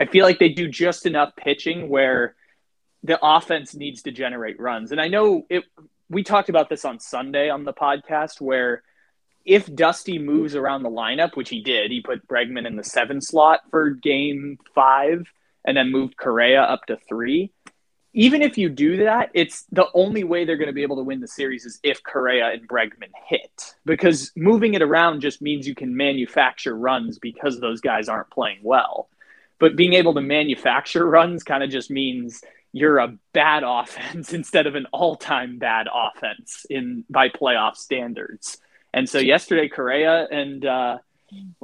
I feel like they do just enough pitching where the offense needs to generate runs. And I know it. We talked about this on Sunday on the podcast where if Dusty moves around the lineup, which he did, he put Bregman in the seven slot for game five and then moved Correa up to three. Even if you do that, it's the only way they're going to be able to win the series is if Correa and Bregman hit. Because moving it around just means you can manufacture runs because those guys aren't playing well. But being able to manufacture runs kind of just means you're a bad offense instead of an all-time bad offense in by playoff standards. And so yesterday, Correa and uh,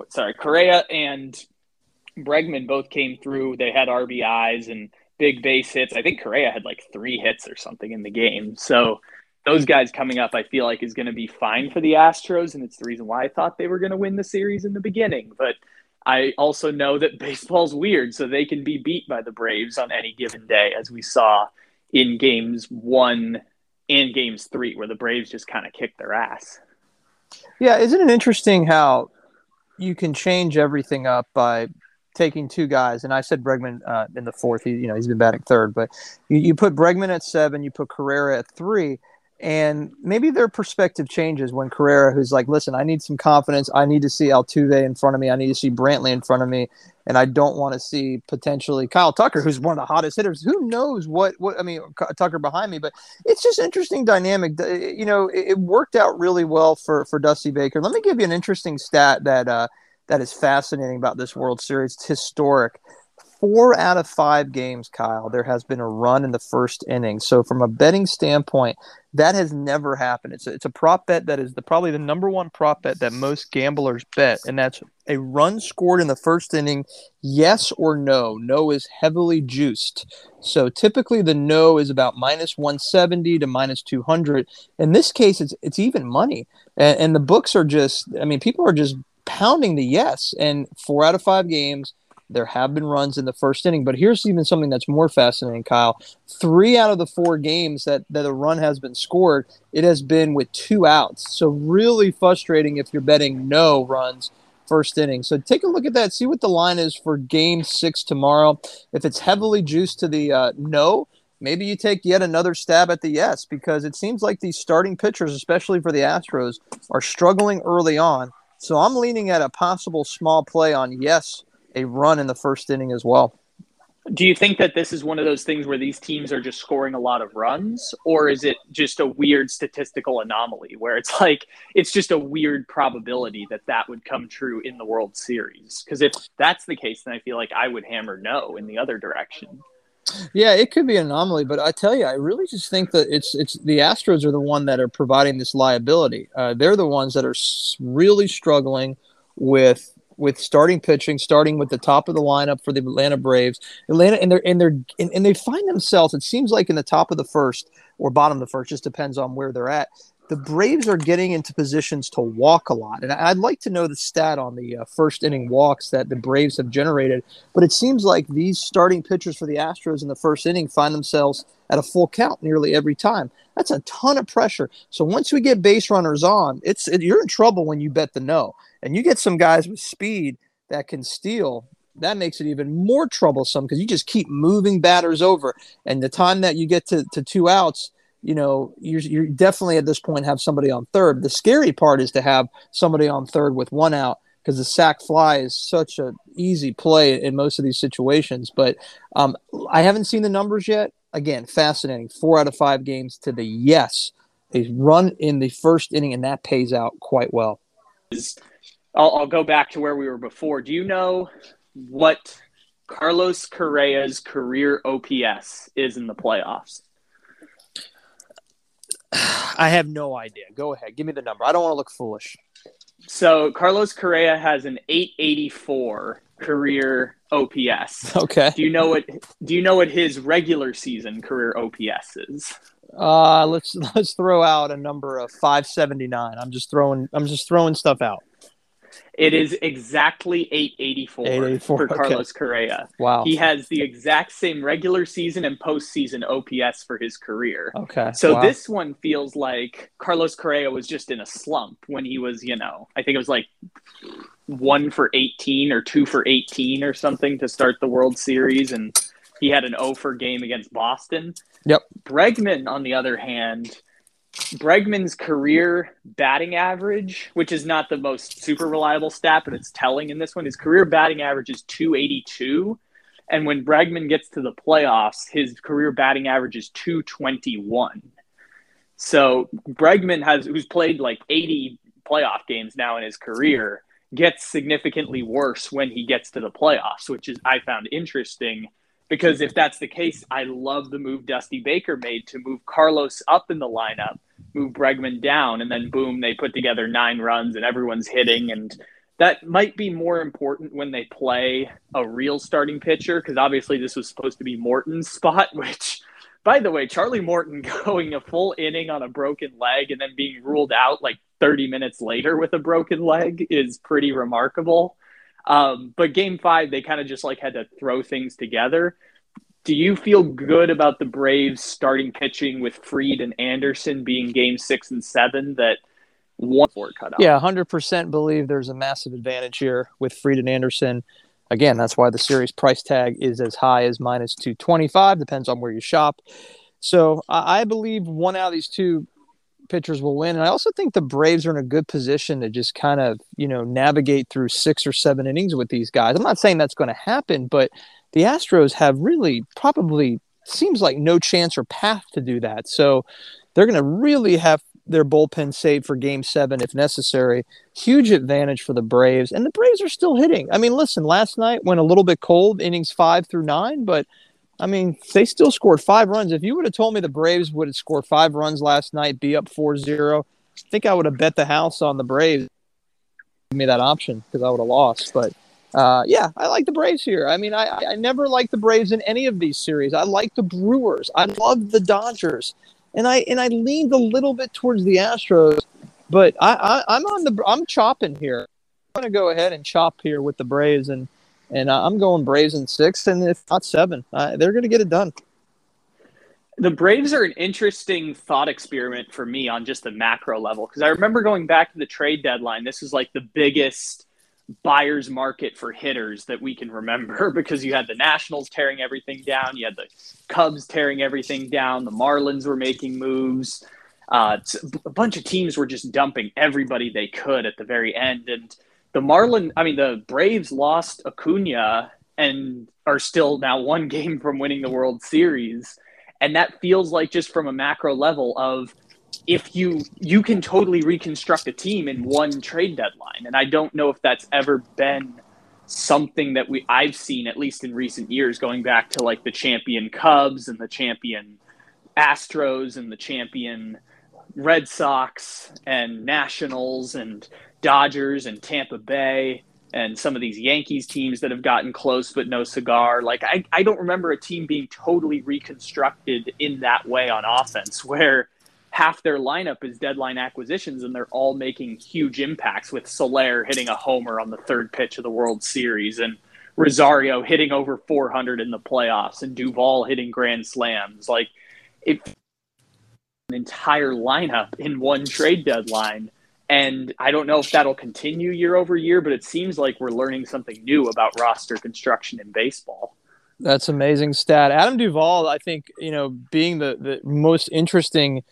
sorry, Correa and Bregman both came through. They had RBIs and big base hits. I think Correa had like three hits or something in the game. So those guys coming up, I feel like is going to be fine for the Astros, and it's the reason why I thought they were going to win the series in the beginning. But I also know that baseball's weird, so they can be beat by the Braves on any given day, as we saw in games one and games three, where the Braves just kind of kicked their ass. Yeah, isn't it interesting how you can change everything up by taking two guys, and I said Bregman uh, in the fourth. He, you know, he's been batting third, but you, you put Bregman at seven, you put Correa at three, and maybe their perspective changes when Correa, who's like, listen, I need some confidence. I need to see Altuve in front of me. I need to see Brantley in front of me. And I don't want to see potentially Kyle Tucker, who's one of the hottest hitters. Who knows what, what I mean, Tucker behind me, but it's just interesting dynamic. You know, it, it worked out really well for, for Dusty Baker. Let me give you an interesting stat that, uh, that is fascinating about this World Series. It's historic four out of five games, Kyle, there has been a run in the first inning. So, from a betting standpoint, that has never happened. It's a, it's a prop bet that is the, probably the number one prop bet that most gamblers bet, and that's a run scored in the first inning, yes or no. No is heavily juiced. So typically the no is about minus 170 to minus 200. In this case, it's it's even money, and, and the books are just. I mean, people are just pounding the yes, and four out of five games there have been runs in the first inning, but here's even something that's more fascinating, Kyle. Three out of the four games that, that a run has been scored, it has been with two outs. So, really frustrating if you're betting no runs first inning. So, take a look at that. See what the line is for game six tomorrow. If it's heavily juiced to the uh, no, maybe you take yet another stab at the yes, because it seems like these starting pitchers, especially for the Astros, are struggling early on. So, I'm leaning at a possible small play on yes a run in the first inning as well. Do you think that this is one of those things where these teams are just scoring a lot of runs, or is it just a weird statistical anomaly where it's like it's just a weird probability that that would come true in the World Series? Because if that's the case, then I feel like I would hammer no in the other direction. Yeah, it could be an anomaly, but I tell you, I really just think that it's it's the Astros are the one that are providing this liability. Uh, they're the ones that are really struggling with with starting pitching, starting with the top of the lineup for the Atlanta Braves. Atlanta and they're and they're and, and they find themselves. It seems like in the top of the first or bottom of the first, just depends on where they're at. The Braves are getting into positions to walk a lot, and I'd like to know the stat on the uh, first inning walks that the Braves have generated. But it seems like these starting pitchers for the Astros in the first inning find themselves at a full count nearly every time. That's a ton of pressure. So once we get base runners on, it's it, you're in trouble when you bet the no. And you get some guys with speed that can steal that makes it even more troublesome because you just keep moving batters over. And the time that you get to, to two outs you know you're, you're definitely at this point have somebody on third. The scary part is to have somebody on third with one out because the sac fly is such an easy play in most of these situations. But um, i haven't seen the numbers yet again fascinating four out of five games to the yes a run in the first inning and that pays out quite well I'll, I'll go back to where we were before. Do you know what Carlos Correa's career OPS is in the playoffs? I have no idea. Go ahead. Give me the number. I don't want to look foolish. So Carlos Correa has an 884 career OPS. Okay. Do you know what do you know what his regular season career OPS is? Uh let's let's throw out a number of 579. I'm just throwing I'm just throwing stuff out. It is exactly 884, 884 for Carlos okay. Correa. Wow. He has the exact same regular season and postseason OPS for his career. Okay. So wow. this one feels like Carlos Correa was just in a slump when he was, you know, I think it was like one for 18 or two for 18 or something to start the World Series. And he had an 0 for game against Boston. Yep. Bregman, on the other hand, Bregman's career batting average, which is not the most super reliable stat, but it's telling in this one, his career batting average is 282. And when Bregman gets to the playoffs, his career batting average is 221. So Bregman has, who's played like 80 playoff games now in his career, gets significantly worse when he gets to the playoffs, which is I found interesting because if that's the case, I love the move Dusty Baker made to move Carlos up in the lineup, move Bregman down, and then boom, they put together nine runs and everyone's hitting. And that might be more important when they play a real starting pitcher because obviously this was supposed to be Morton's spot, which by the way, Charlie Morton going a full inning on a broken leg and then being ruled out like 30 minutes later with a broken leg is pretty remarkable. Um, but game five, they kind of just like had to throw things together. Do you feel good about the Braves starting pitching with Fried and Anderson being game six and seven that one four cut out? Yeah, 100% believe there's a massive advantage here with Fried and Anderson. Again, that's why the series price tag is as high as minus 225, depends on where you shop. So I believe one out of these two pitchers will win. And I also think the Braves are in a good position to just kind of, you know, navigate through six or seven innings with these guys. I'm not saying that's going to happen, but the Astros have really probably seems like no chance or path to do that. So they're going to really have their bullpen saved for game seven if necessary. Huge advantage for the Braves. And the Braves are still hitting. I mean, listen, last night went a little bit cold, innings five through nine, but I mean, they still scored five runs. If you would have told me the Braves would have scored five runs last night, be up 4 0, I think I would have bet the house on the Braves. Give me that option because I would have lost. But uh, yeah, I like the Braves here. I mean, I, I never liked the Braves in any of these series. I like the Brewers. I love the Dodgers and I and I leaned a little bit towards the Astros, but I, I am on the I'm chopping here. I'm going to go ahead and chop here with the Braves, and and I'm going Braves in six, and if not seven, uh, they're going to get it done. The Braves are an interesting thought experiment for me on just the macro level because I remember going back to the trade deadline. This is like the biggest buyer's market for hitters that we can remember because you had the Nationals tearing everything down, you had the Cubs tearing everything down, the Marlins were making moves. Uh, a bunch of teams were just dumping everybody they could at the very end, and the Marlin, I mean, the Braves lost Acuna and are still now one game from winning the World Series, and that feels like just from a macro level of if you you can totally reconstruct a team in one trade deadline. And i don't know if that's ever been something that we i've seen at least in recent years going back to like the champion cubs and the champion astros and the champion red sox and nationals and dodgers and tampa bay and some of these yankees teams that have gotten close but no cigar like i, I don't remember a team being totally reconstructed in that way on offense where half their lineup is deadline acquisitions, and they're all making huge impacts. With Soler hitting a homer on the third pitch of the World Series, and Rosario hitting over 400 in the playoffs, and Duvall hitting grand slams. Like it, an entire lineup in one trade deadline. And I don't know if that'll continue year over year, but it seems like we're learning something new about roster construction in baseball. That's amazing stat. Adam Duvall, I think, you know, being the, the most interesting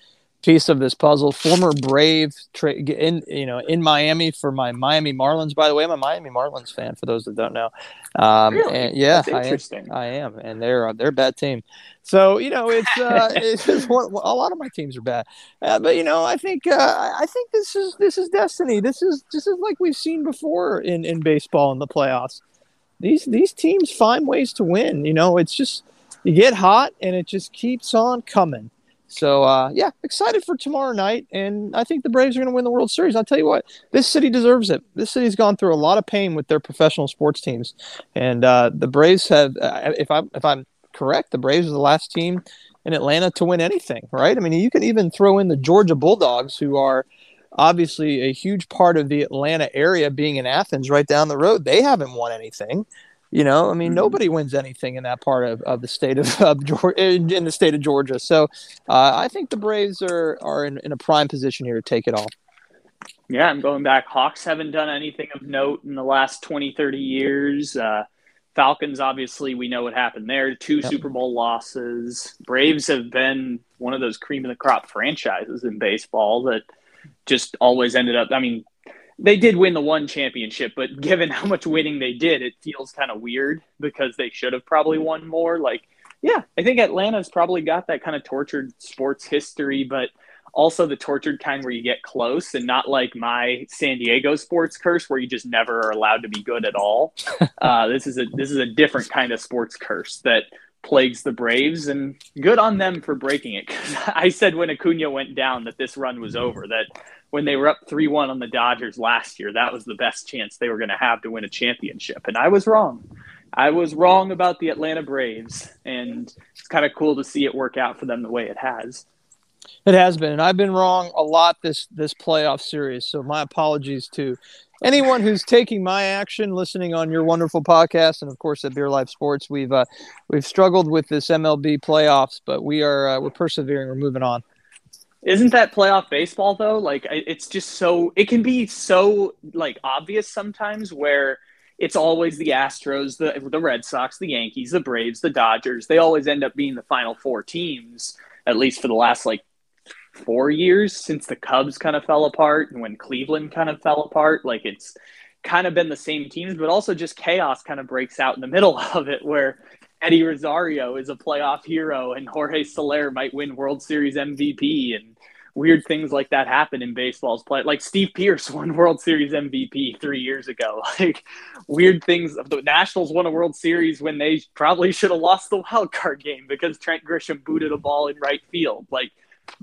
piece of this puzzle. Former Brave tra- in you know in Miami for my Miami Marlins. By the way, I'm a Miami Marlins fan. For those that don't know, um, really? and yeah, I am, I am, and they're they're a bad team. So you know it's uh, it's just one, a lot of my teams are bad, uh, but you know I think uh, I think this is this is destiny. This is this is like we've seen before in in baseball in the playoffs. These these teams find ways to win. You know it's just you get hot and it just keeps on coming so uh, yeah, excited for tomorrow night, and I think the Braves are going to win the World Series. I'll tell you what, this city deserves it. This city's gone through a lot of pain with their professional sports teams, and uh, the Braves have. Uh, if I'm if I'm correct, the Braves are the last team in Atlanta to win anything. Right? I mean, you can even throw in the Georgia Bulldogs, who are obviously a huge part of the Atlanta area, being in Athens, right down the road. They haven't won anything. You know, I mean, mm-hmm. nobody wins anything in that part of, of the state of, of Georgia, in the state of Georgia. So uh, I think the Braves are, are in, in a prime position here to take it all. Yeah, I'm going back. Hawks haven't done anything of note in the last 20, 30 years. Uh, Falcons, obviously, we know what happened there. Two yep. Super Bowl losses. Braves have been one of those cream of the crop franchises in baseball that just always ended up. I mean, they did win the one championship, but given how much winning they did, it feels kind of weird because they should have probably won more. Like, yeah, I think Atlanta's probably got that kind of tortured sports history, but also the tortured kind where you get close and not like my San Diego sports curse where you just never are allowed to be good at all. uh, this is a this is a different kind of sports curse that plagues the Braves, and good on them for breaking it. Because I said when Acuna went down that this run was over. That when they were up three one on the Dodgers last year, that was the best chance they were going to have to win a championship, and I was wrong. I was wrong about the Atlanta Braves, and it's kind of cool to see it work out for them the way it has. It has been, and I've been wrong a lot this this playoff series. So my apologies to anyone who's taking my action, listening on your wonderful podcast, and of course at Beer Life Sports. We've uh, we've struggled with this MLB playoffs, but we are uh, we're persevering. We're moving on. Isn't that playoff baseball though? Like it's just so it can be so like obvious sometimes where it's always the Astros, the the Red Sox, the Yankees, the Braves, the Dodgers. They always end up being the final four teams, at least for the last like four years since the Cubs kind of fell apart and when Cleveland kind of fell apart. Like it's kind of been the same teams, but also just chaos kind of breaks out in the middle of it where Eddie Rosario is a playoff hero and Jorge Soler might win World Series MVP and weird things like that happen in baseball's play. Like Steve Pearce won World Series MVP three years ago. Like weird things. The Nationals won a World Series when they probably should have lost the wild card game because Trent Grisham booted a ball in right field. Like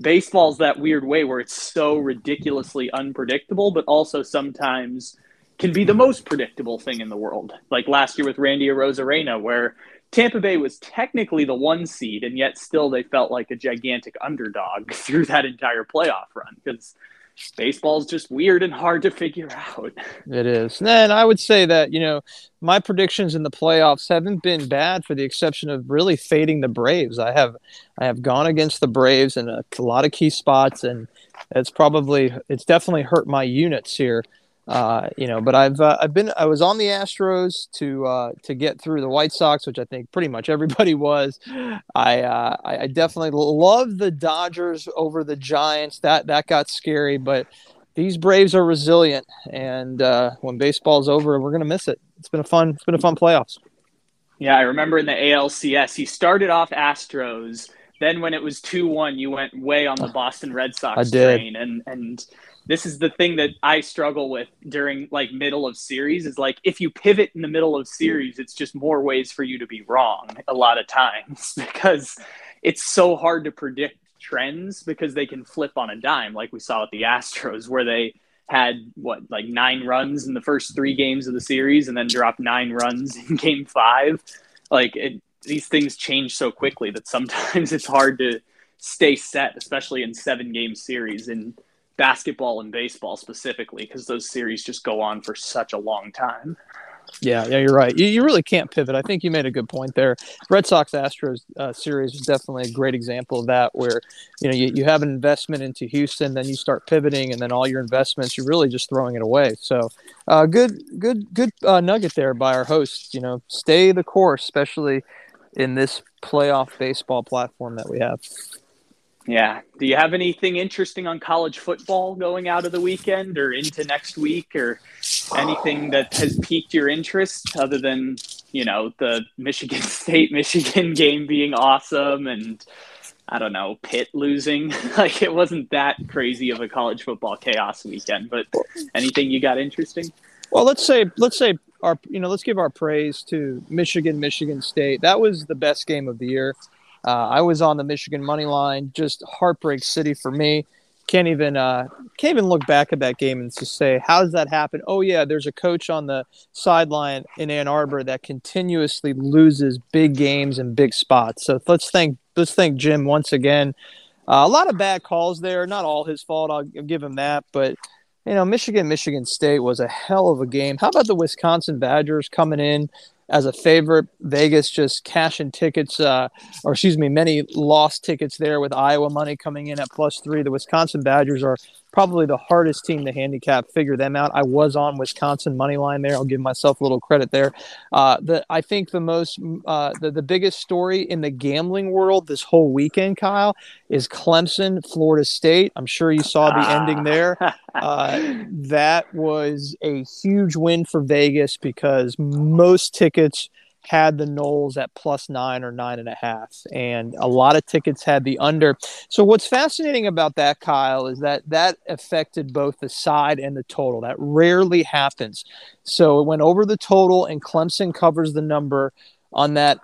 baseball's that weird way where it's so ridiculously unpredictable, but also sometimes can be the most predictable thing in the world. Like last year with Randy Arozarena, where Tampa Bay was technically the one seed, and yet still they felt like a gigantic underdog through that entire playoff run because baseball's just weird and hard to figure out. It is. And I would say that, you know, my predictions in the playoffs haven't been bad for the exception of really fading the Braves. I have I have gone against the Braves in a, a lot of key spots and it's probably it's definitely hurt my units here. Uh, you know, but I've uh, I've been I was on the Astros to uh, to get through the White Sox, which I think pretty much everybody was. I uh, I definitely love the Dodgers over the Giants. That that got scary, but these Braves are resilient, and uh, when baseball's over, we're gonna miss it. It's been a fun it's been a fun playoffs. Yeah, I remember in the ALCS, he started off Astros. Then when it was two one, you went way on the Boston Red Sox I did. train, and and this is the thing that I struggle with during like middle of series is like if you pivot in the middle of series, it's just more ways for you to be wrong a lot of times because it's so hard to predict trends because they can flip on a dime, like we saw with the Astros, where they had what like nine runs in the first three games of the series and then dropped nine runs in game five. Like it, these things change so quickly that sometimes it's hard to stay set, especially in seven game series. And basketball and baseball specifically because those series just go on for such a long time. Yeah, yeah, you're right. You, you really can't pivot. I think you made a good point there. Red Sox Astros uh, series is definitely a great example of that, where you know you, you have an investment into Houston, then you start pivoting, and then all your investments you're really just throwing it away. So, uh, good, good, good uh, nugget there by our host. You know, stay the course, especially in this playoff baseball platform that we have. Yeah. Do you have anything interesting on college football going out of the weekend or into next week or anything that has piqued your interest other than, you know, the Michigan State Michigan game being awesome and I don't know, Pitt losing? like it wasn't that crazy of a college football chaos weekend, but anything you got interesting? Well, let's say let's say our you know, let's give our praise to Michigan Michigan State. That was the best game of the year. Uh, I was on the Michigan money line, just heartbreak city for me. Can't even uh, can't even look back at that game and just say how does that happen? Oh yeah, there's a coach on the sideline in Ann Arbor that continuously loses big games and big spots. So let's thank let's thank Jim once again. Uh, a lot of bad calls there, not all his fault. I'll give him that, but you know, Michigan Michigan State was a hell of a game. How about the Wisconsin Badgers coming in? As a favorite. Vegas just cashing tickets, uh, or excuse me, many lost tickets there with Iowa money coming in at plus three. The Wisconsin Badgers are probably the hardest team to handicap. Figure them out. I was on Wisconsin money line there. I'll give myself a little credit there. Uh, the I think the most uh, the the biggest story in the gambling world this whole weekend, Kyle, is Clemson, Florida State. I'm sure you saw the ending there. Uh, that was a huge win for Vegas because most tickets had the Noles at plus nine or nine and a half, and a lot of tickets had the under. So what's fascinating about that, Kyle, is that that affected both the side and the total. That rarely happens. So it went over the total, and Clemson covers the number on that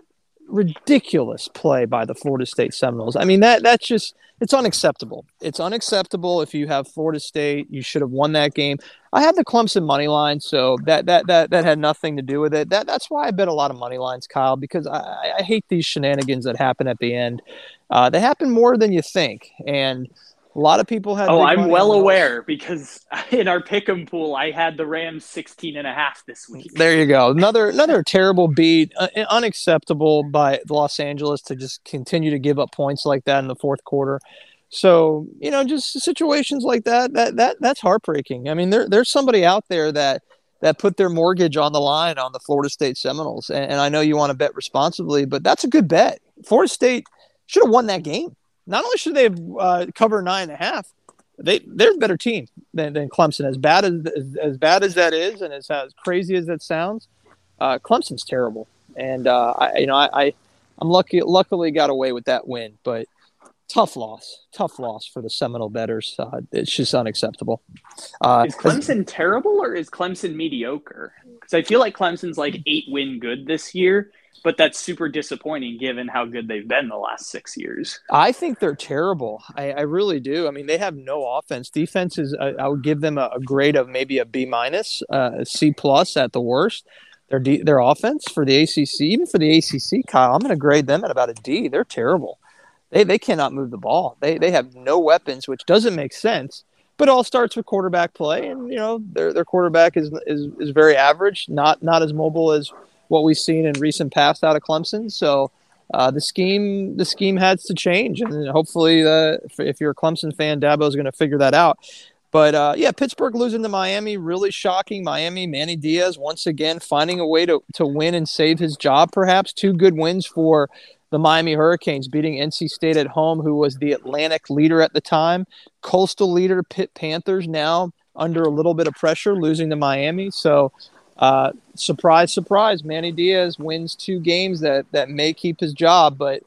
ridiculous play by the Florida State Seminoles. I mean that that's just it's unacceptable. It's unacceptable if you have Florida State, you should have won that game. I had the Clemson money line, so that that that that had nothing to do with it. That that's why I bet a lot of money lines, Kyle, because I, I hate these shenanigans that happen at the end. Uh, they happen more than you think, and a lot of people had. Oh, I'm well aware because in our pick'em pool, I had the Rams 16 and a half this week. There you go. Another another terrible beat. Uh, unacceptable by Los Angeles to just continue to give up points like that in the fourth quarter. So you know, just situations like that. That that that's heartbreaking. I mean, there there's somebody out there that that put their mortgage on the line on the Florida State Seminoles, and, and I know you want to bet responsibly, but that's a good bet. Florida State should have won that game not only should they have uh, cover nine and a half, they they're a better team than, than Clemson. As bad as, as, as bad as that is, and as, as crazy as that sounds, uh, Clemson's terrible. And uh, I, you know, I, I I'm lucky, luckily got away with that win, but tough loss, tough loss for the Seminole betters. Uh, it's just unacceptable. Uh, is Clemson terrible or is Clemson mediocre? Because I feel like Clemson's like eight win good this year, but that's super disappointing given how good they've been the last six years. I think they're terrible. I, I really do. I mean, they have no offense. Defense is. I, I would give them a, a, grade of maybe a B minus, uh, C plus at the worst. Their D, their offense for the ACC, even for the ACC, Kyle, I'm going to grade them at about a D. They're terrible. They they cannot move the ball. They they have no weapons, which doesn't make sense. But all starts with quarterback play, and you know their their quarterback is is is very average, not not as mobile as what we've seen in recent past out of Clemson. So uh, the scheme the scheme has to change, and hopefully, uh, if you're a Clemson fan, Dabo is going to figure that out. But uh, yeah, Pittsburgh losing to Miami, really shocking. Miami, Manny Diaz once again finding a way to, to win and save his job, perhaps. Two good wins for the Miami Hurricanes, beating NC State at home, who was the Atlantic leader at the time. Coastal leader, Pitt Panthers, now under a little bit of pressure, losing to Miami. So uh, surprise, surprise, Manny Diaz wins two games that that may keep his job. But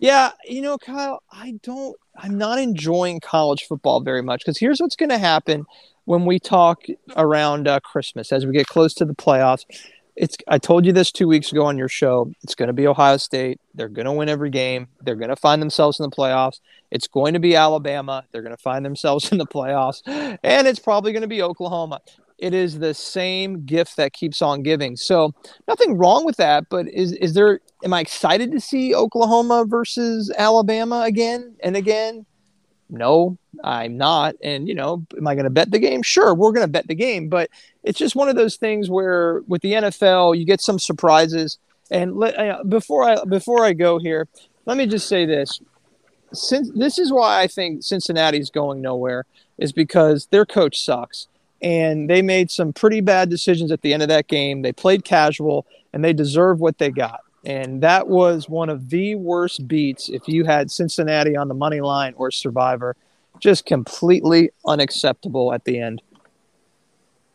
yeah, you know, Kyle, I don't. I'm not enjoying college football very much because here's what's going to happen when we talk around uh, Christmas as we get close to the playoffs. It's I told you this two weeks ago on your show. It's going to be Ohio State. They're going to win every game. They're going to find themselves in the playoffs. It's going to be Alabama. They're going to find themselves in the playoffs, and it's probably going to be Oklahoma it is the same gift that keeps on giving. So nothing wrong with that, but is is there am I excited to see Oklahoma versus Alabama again and again? No, I'm not. And you know, am I going to bet the game? Sure, we're going to bet the game, but it's just one of those things where with the NFL, you get some surprises. And let, uh, before I before I go here, let me just say this. Since this is why I think Cincinnati's going nowhere is because their coach sucks and they made some pretty bad decisions at the end of that game. They played casual, and they deserve what they got. And that was one of the worst beats if you had Cincinnati on the money line or Survivor. Just completely unacceptable at the end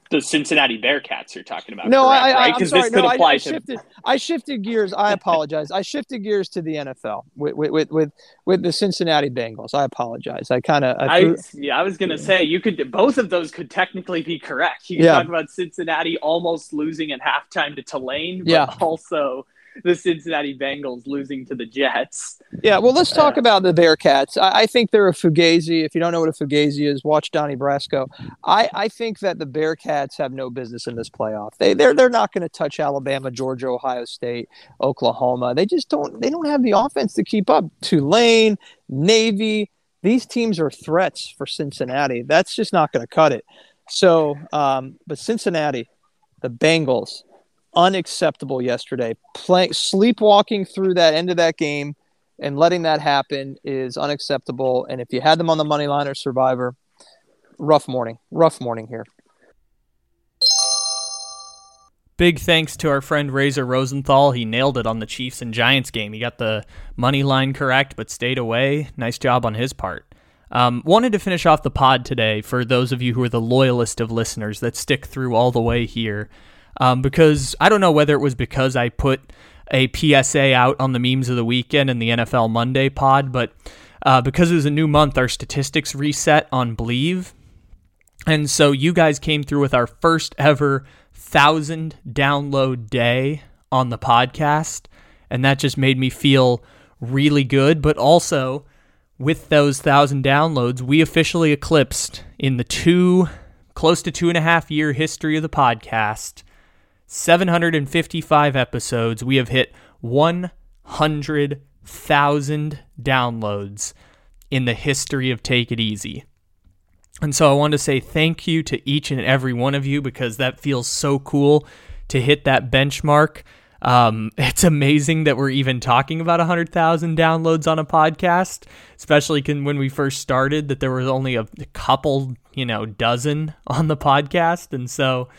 the Cincinnati Bearcats you're talking about. No, correct, I, I, right? Because this could no, apply I, I to. Shifted, I shifted gears. I apologize. I shifted gears to the NFL with with with, with the Cincinnati Bengals. I apologize. I kind of. I, I, yeah, I was gonna say you could. Both of those could technically be correct. You can yeah. talk about Cincinnati almost losing at halftime to Tulane, but yeah. also the Cincinnati Bengals losing to the Jets. Yeah, well, let's talk uh, about the Bearcats. I, I, think they're a fugazi. If you don't know what a fugazi is, watch Donnie Brasco. I, I think that the Bearcats have no business in this playoff. They they're they're not going to touch Alabama, Georgia, Ohio State, Oklahoma. They just don't they don't have the offense to keep up. Tulane, Navy, these teams are threats for Cincinnati. That's just not going to cut it. So, um, but Cincinnati, the Bengals, unacceptable yesterday. Playing sleepwalking through that end of that game and letting that happen is unacceptable. And if you had them on the money line or survivor, rough morning. Rough morning here. Big thanks to our friend Razor Rosenthal. He nailed it on the Chiefs and Giants game. He got the money line correct, but stayed away. Nice job on his part. Um, wanted to finish off the pod today for those of you who are the loyalist of listeners that stick through all the way here um, because I don't know whether it was because I put a PSA out on the memes of the weekend and the NFL Monday pod, but uh, because it was a new month, our statistics reset on Believe. And so you guys came through with our first ever thousand download day on the podcast. And that just made me feel really good. But also, with those thousand downloads, we officially eclipsed in the two, close to two and a half year history of the podcast, 755 episodes. We have hit 100,000 downloads in the history of Take It Easy. And so I want to say thank you to each and every one of you because that feels so cool to hit that benchmark. Um, it's amazing that we're even talking about 100,000 downloads on a podcast, especially when we first started, that there was only a, couple, you know, dozen on the podcast. And so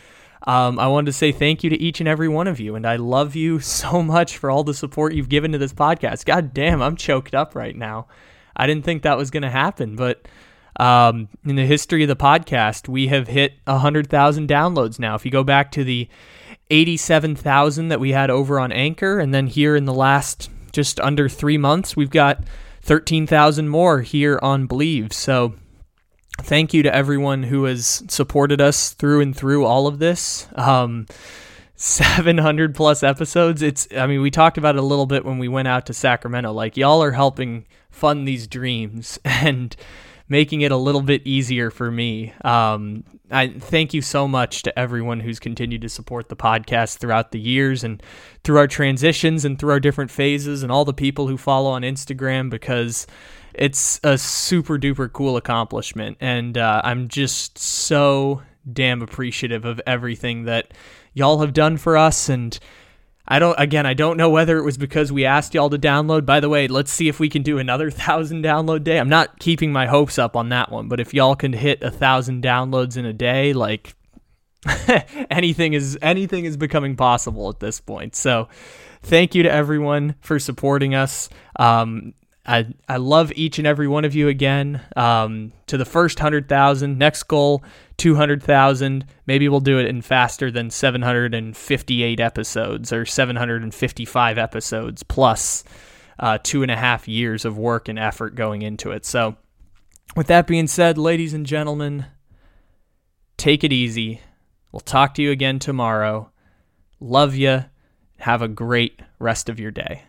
um, I wanted to say thank you to each and every one of you. And I love you so much for all the support you've given to this podcast. God damn, I'm choked up right now. I didn't think that was going to happen, but. Um, in the history of the podcast, we have hit 100,000 downloads now. If you go back to the 87,000 that we had over on Anchor. And then here in the last just under three months, we've got 13,000 more here on Believe. So thank you to everyone who has supported us through and through all of this. Um, 700 plus episodes. It's, I mean, we talked about it a little bit when we went out to Sacramento. Like, y'all are helping fund these dreams and making it a little bit easier for me. Um, I thank you so much to everyone who's continued to support the podcast throughout the years and through our transitions and through our different phases and all the people who follow on Instagram because it's a super duper cool accomplishment. And uh, I'm just so damn appreciative of everything that y'all have done for us and I don't again I don't know whether it was because we asked y'all to download. By the way, let's see if we can do another thousand download day. I'm not keeping my hopes up on that one, but if y'all can hit a thousand downloads in a day, like anything is anything is becoming possible at this point. So thank you to everyone for supporting us. Um, I, I love each and every one of you again. Um, to the first 100,000, next goal, 200,000. Maybe we'll do it in faster than 758 episodes or 755 episodes plus uh, two and a half years of work and effort going into it. So, with that being said, ladies and gentlemen, take it easy. We'll talk to you again tomorrow. Love you. Have a great rest of your day.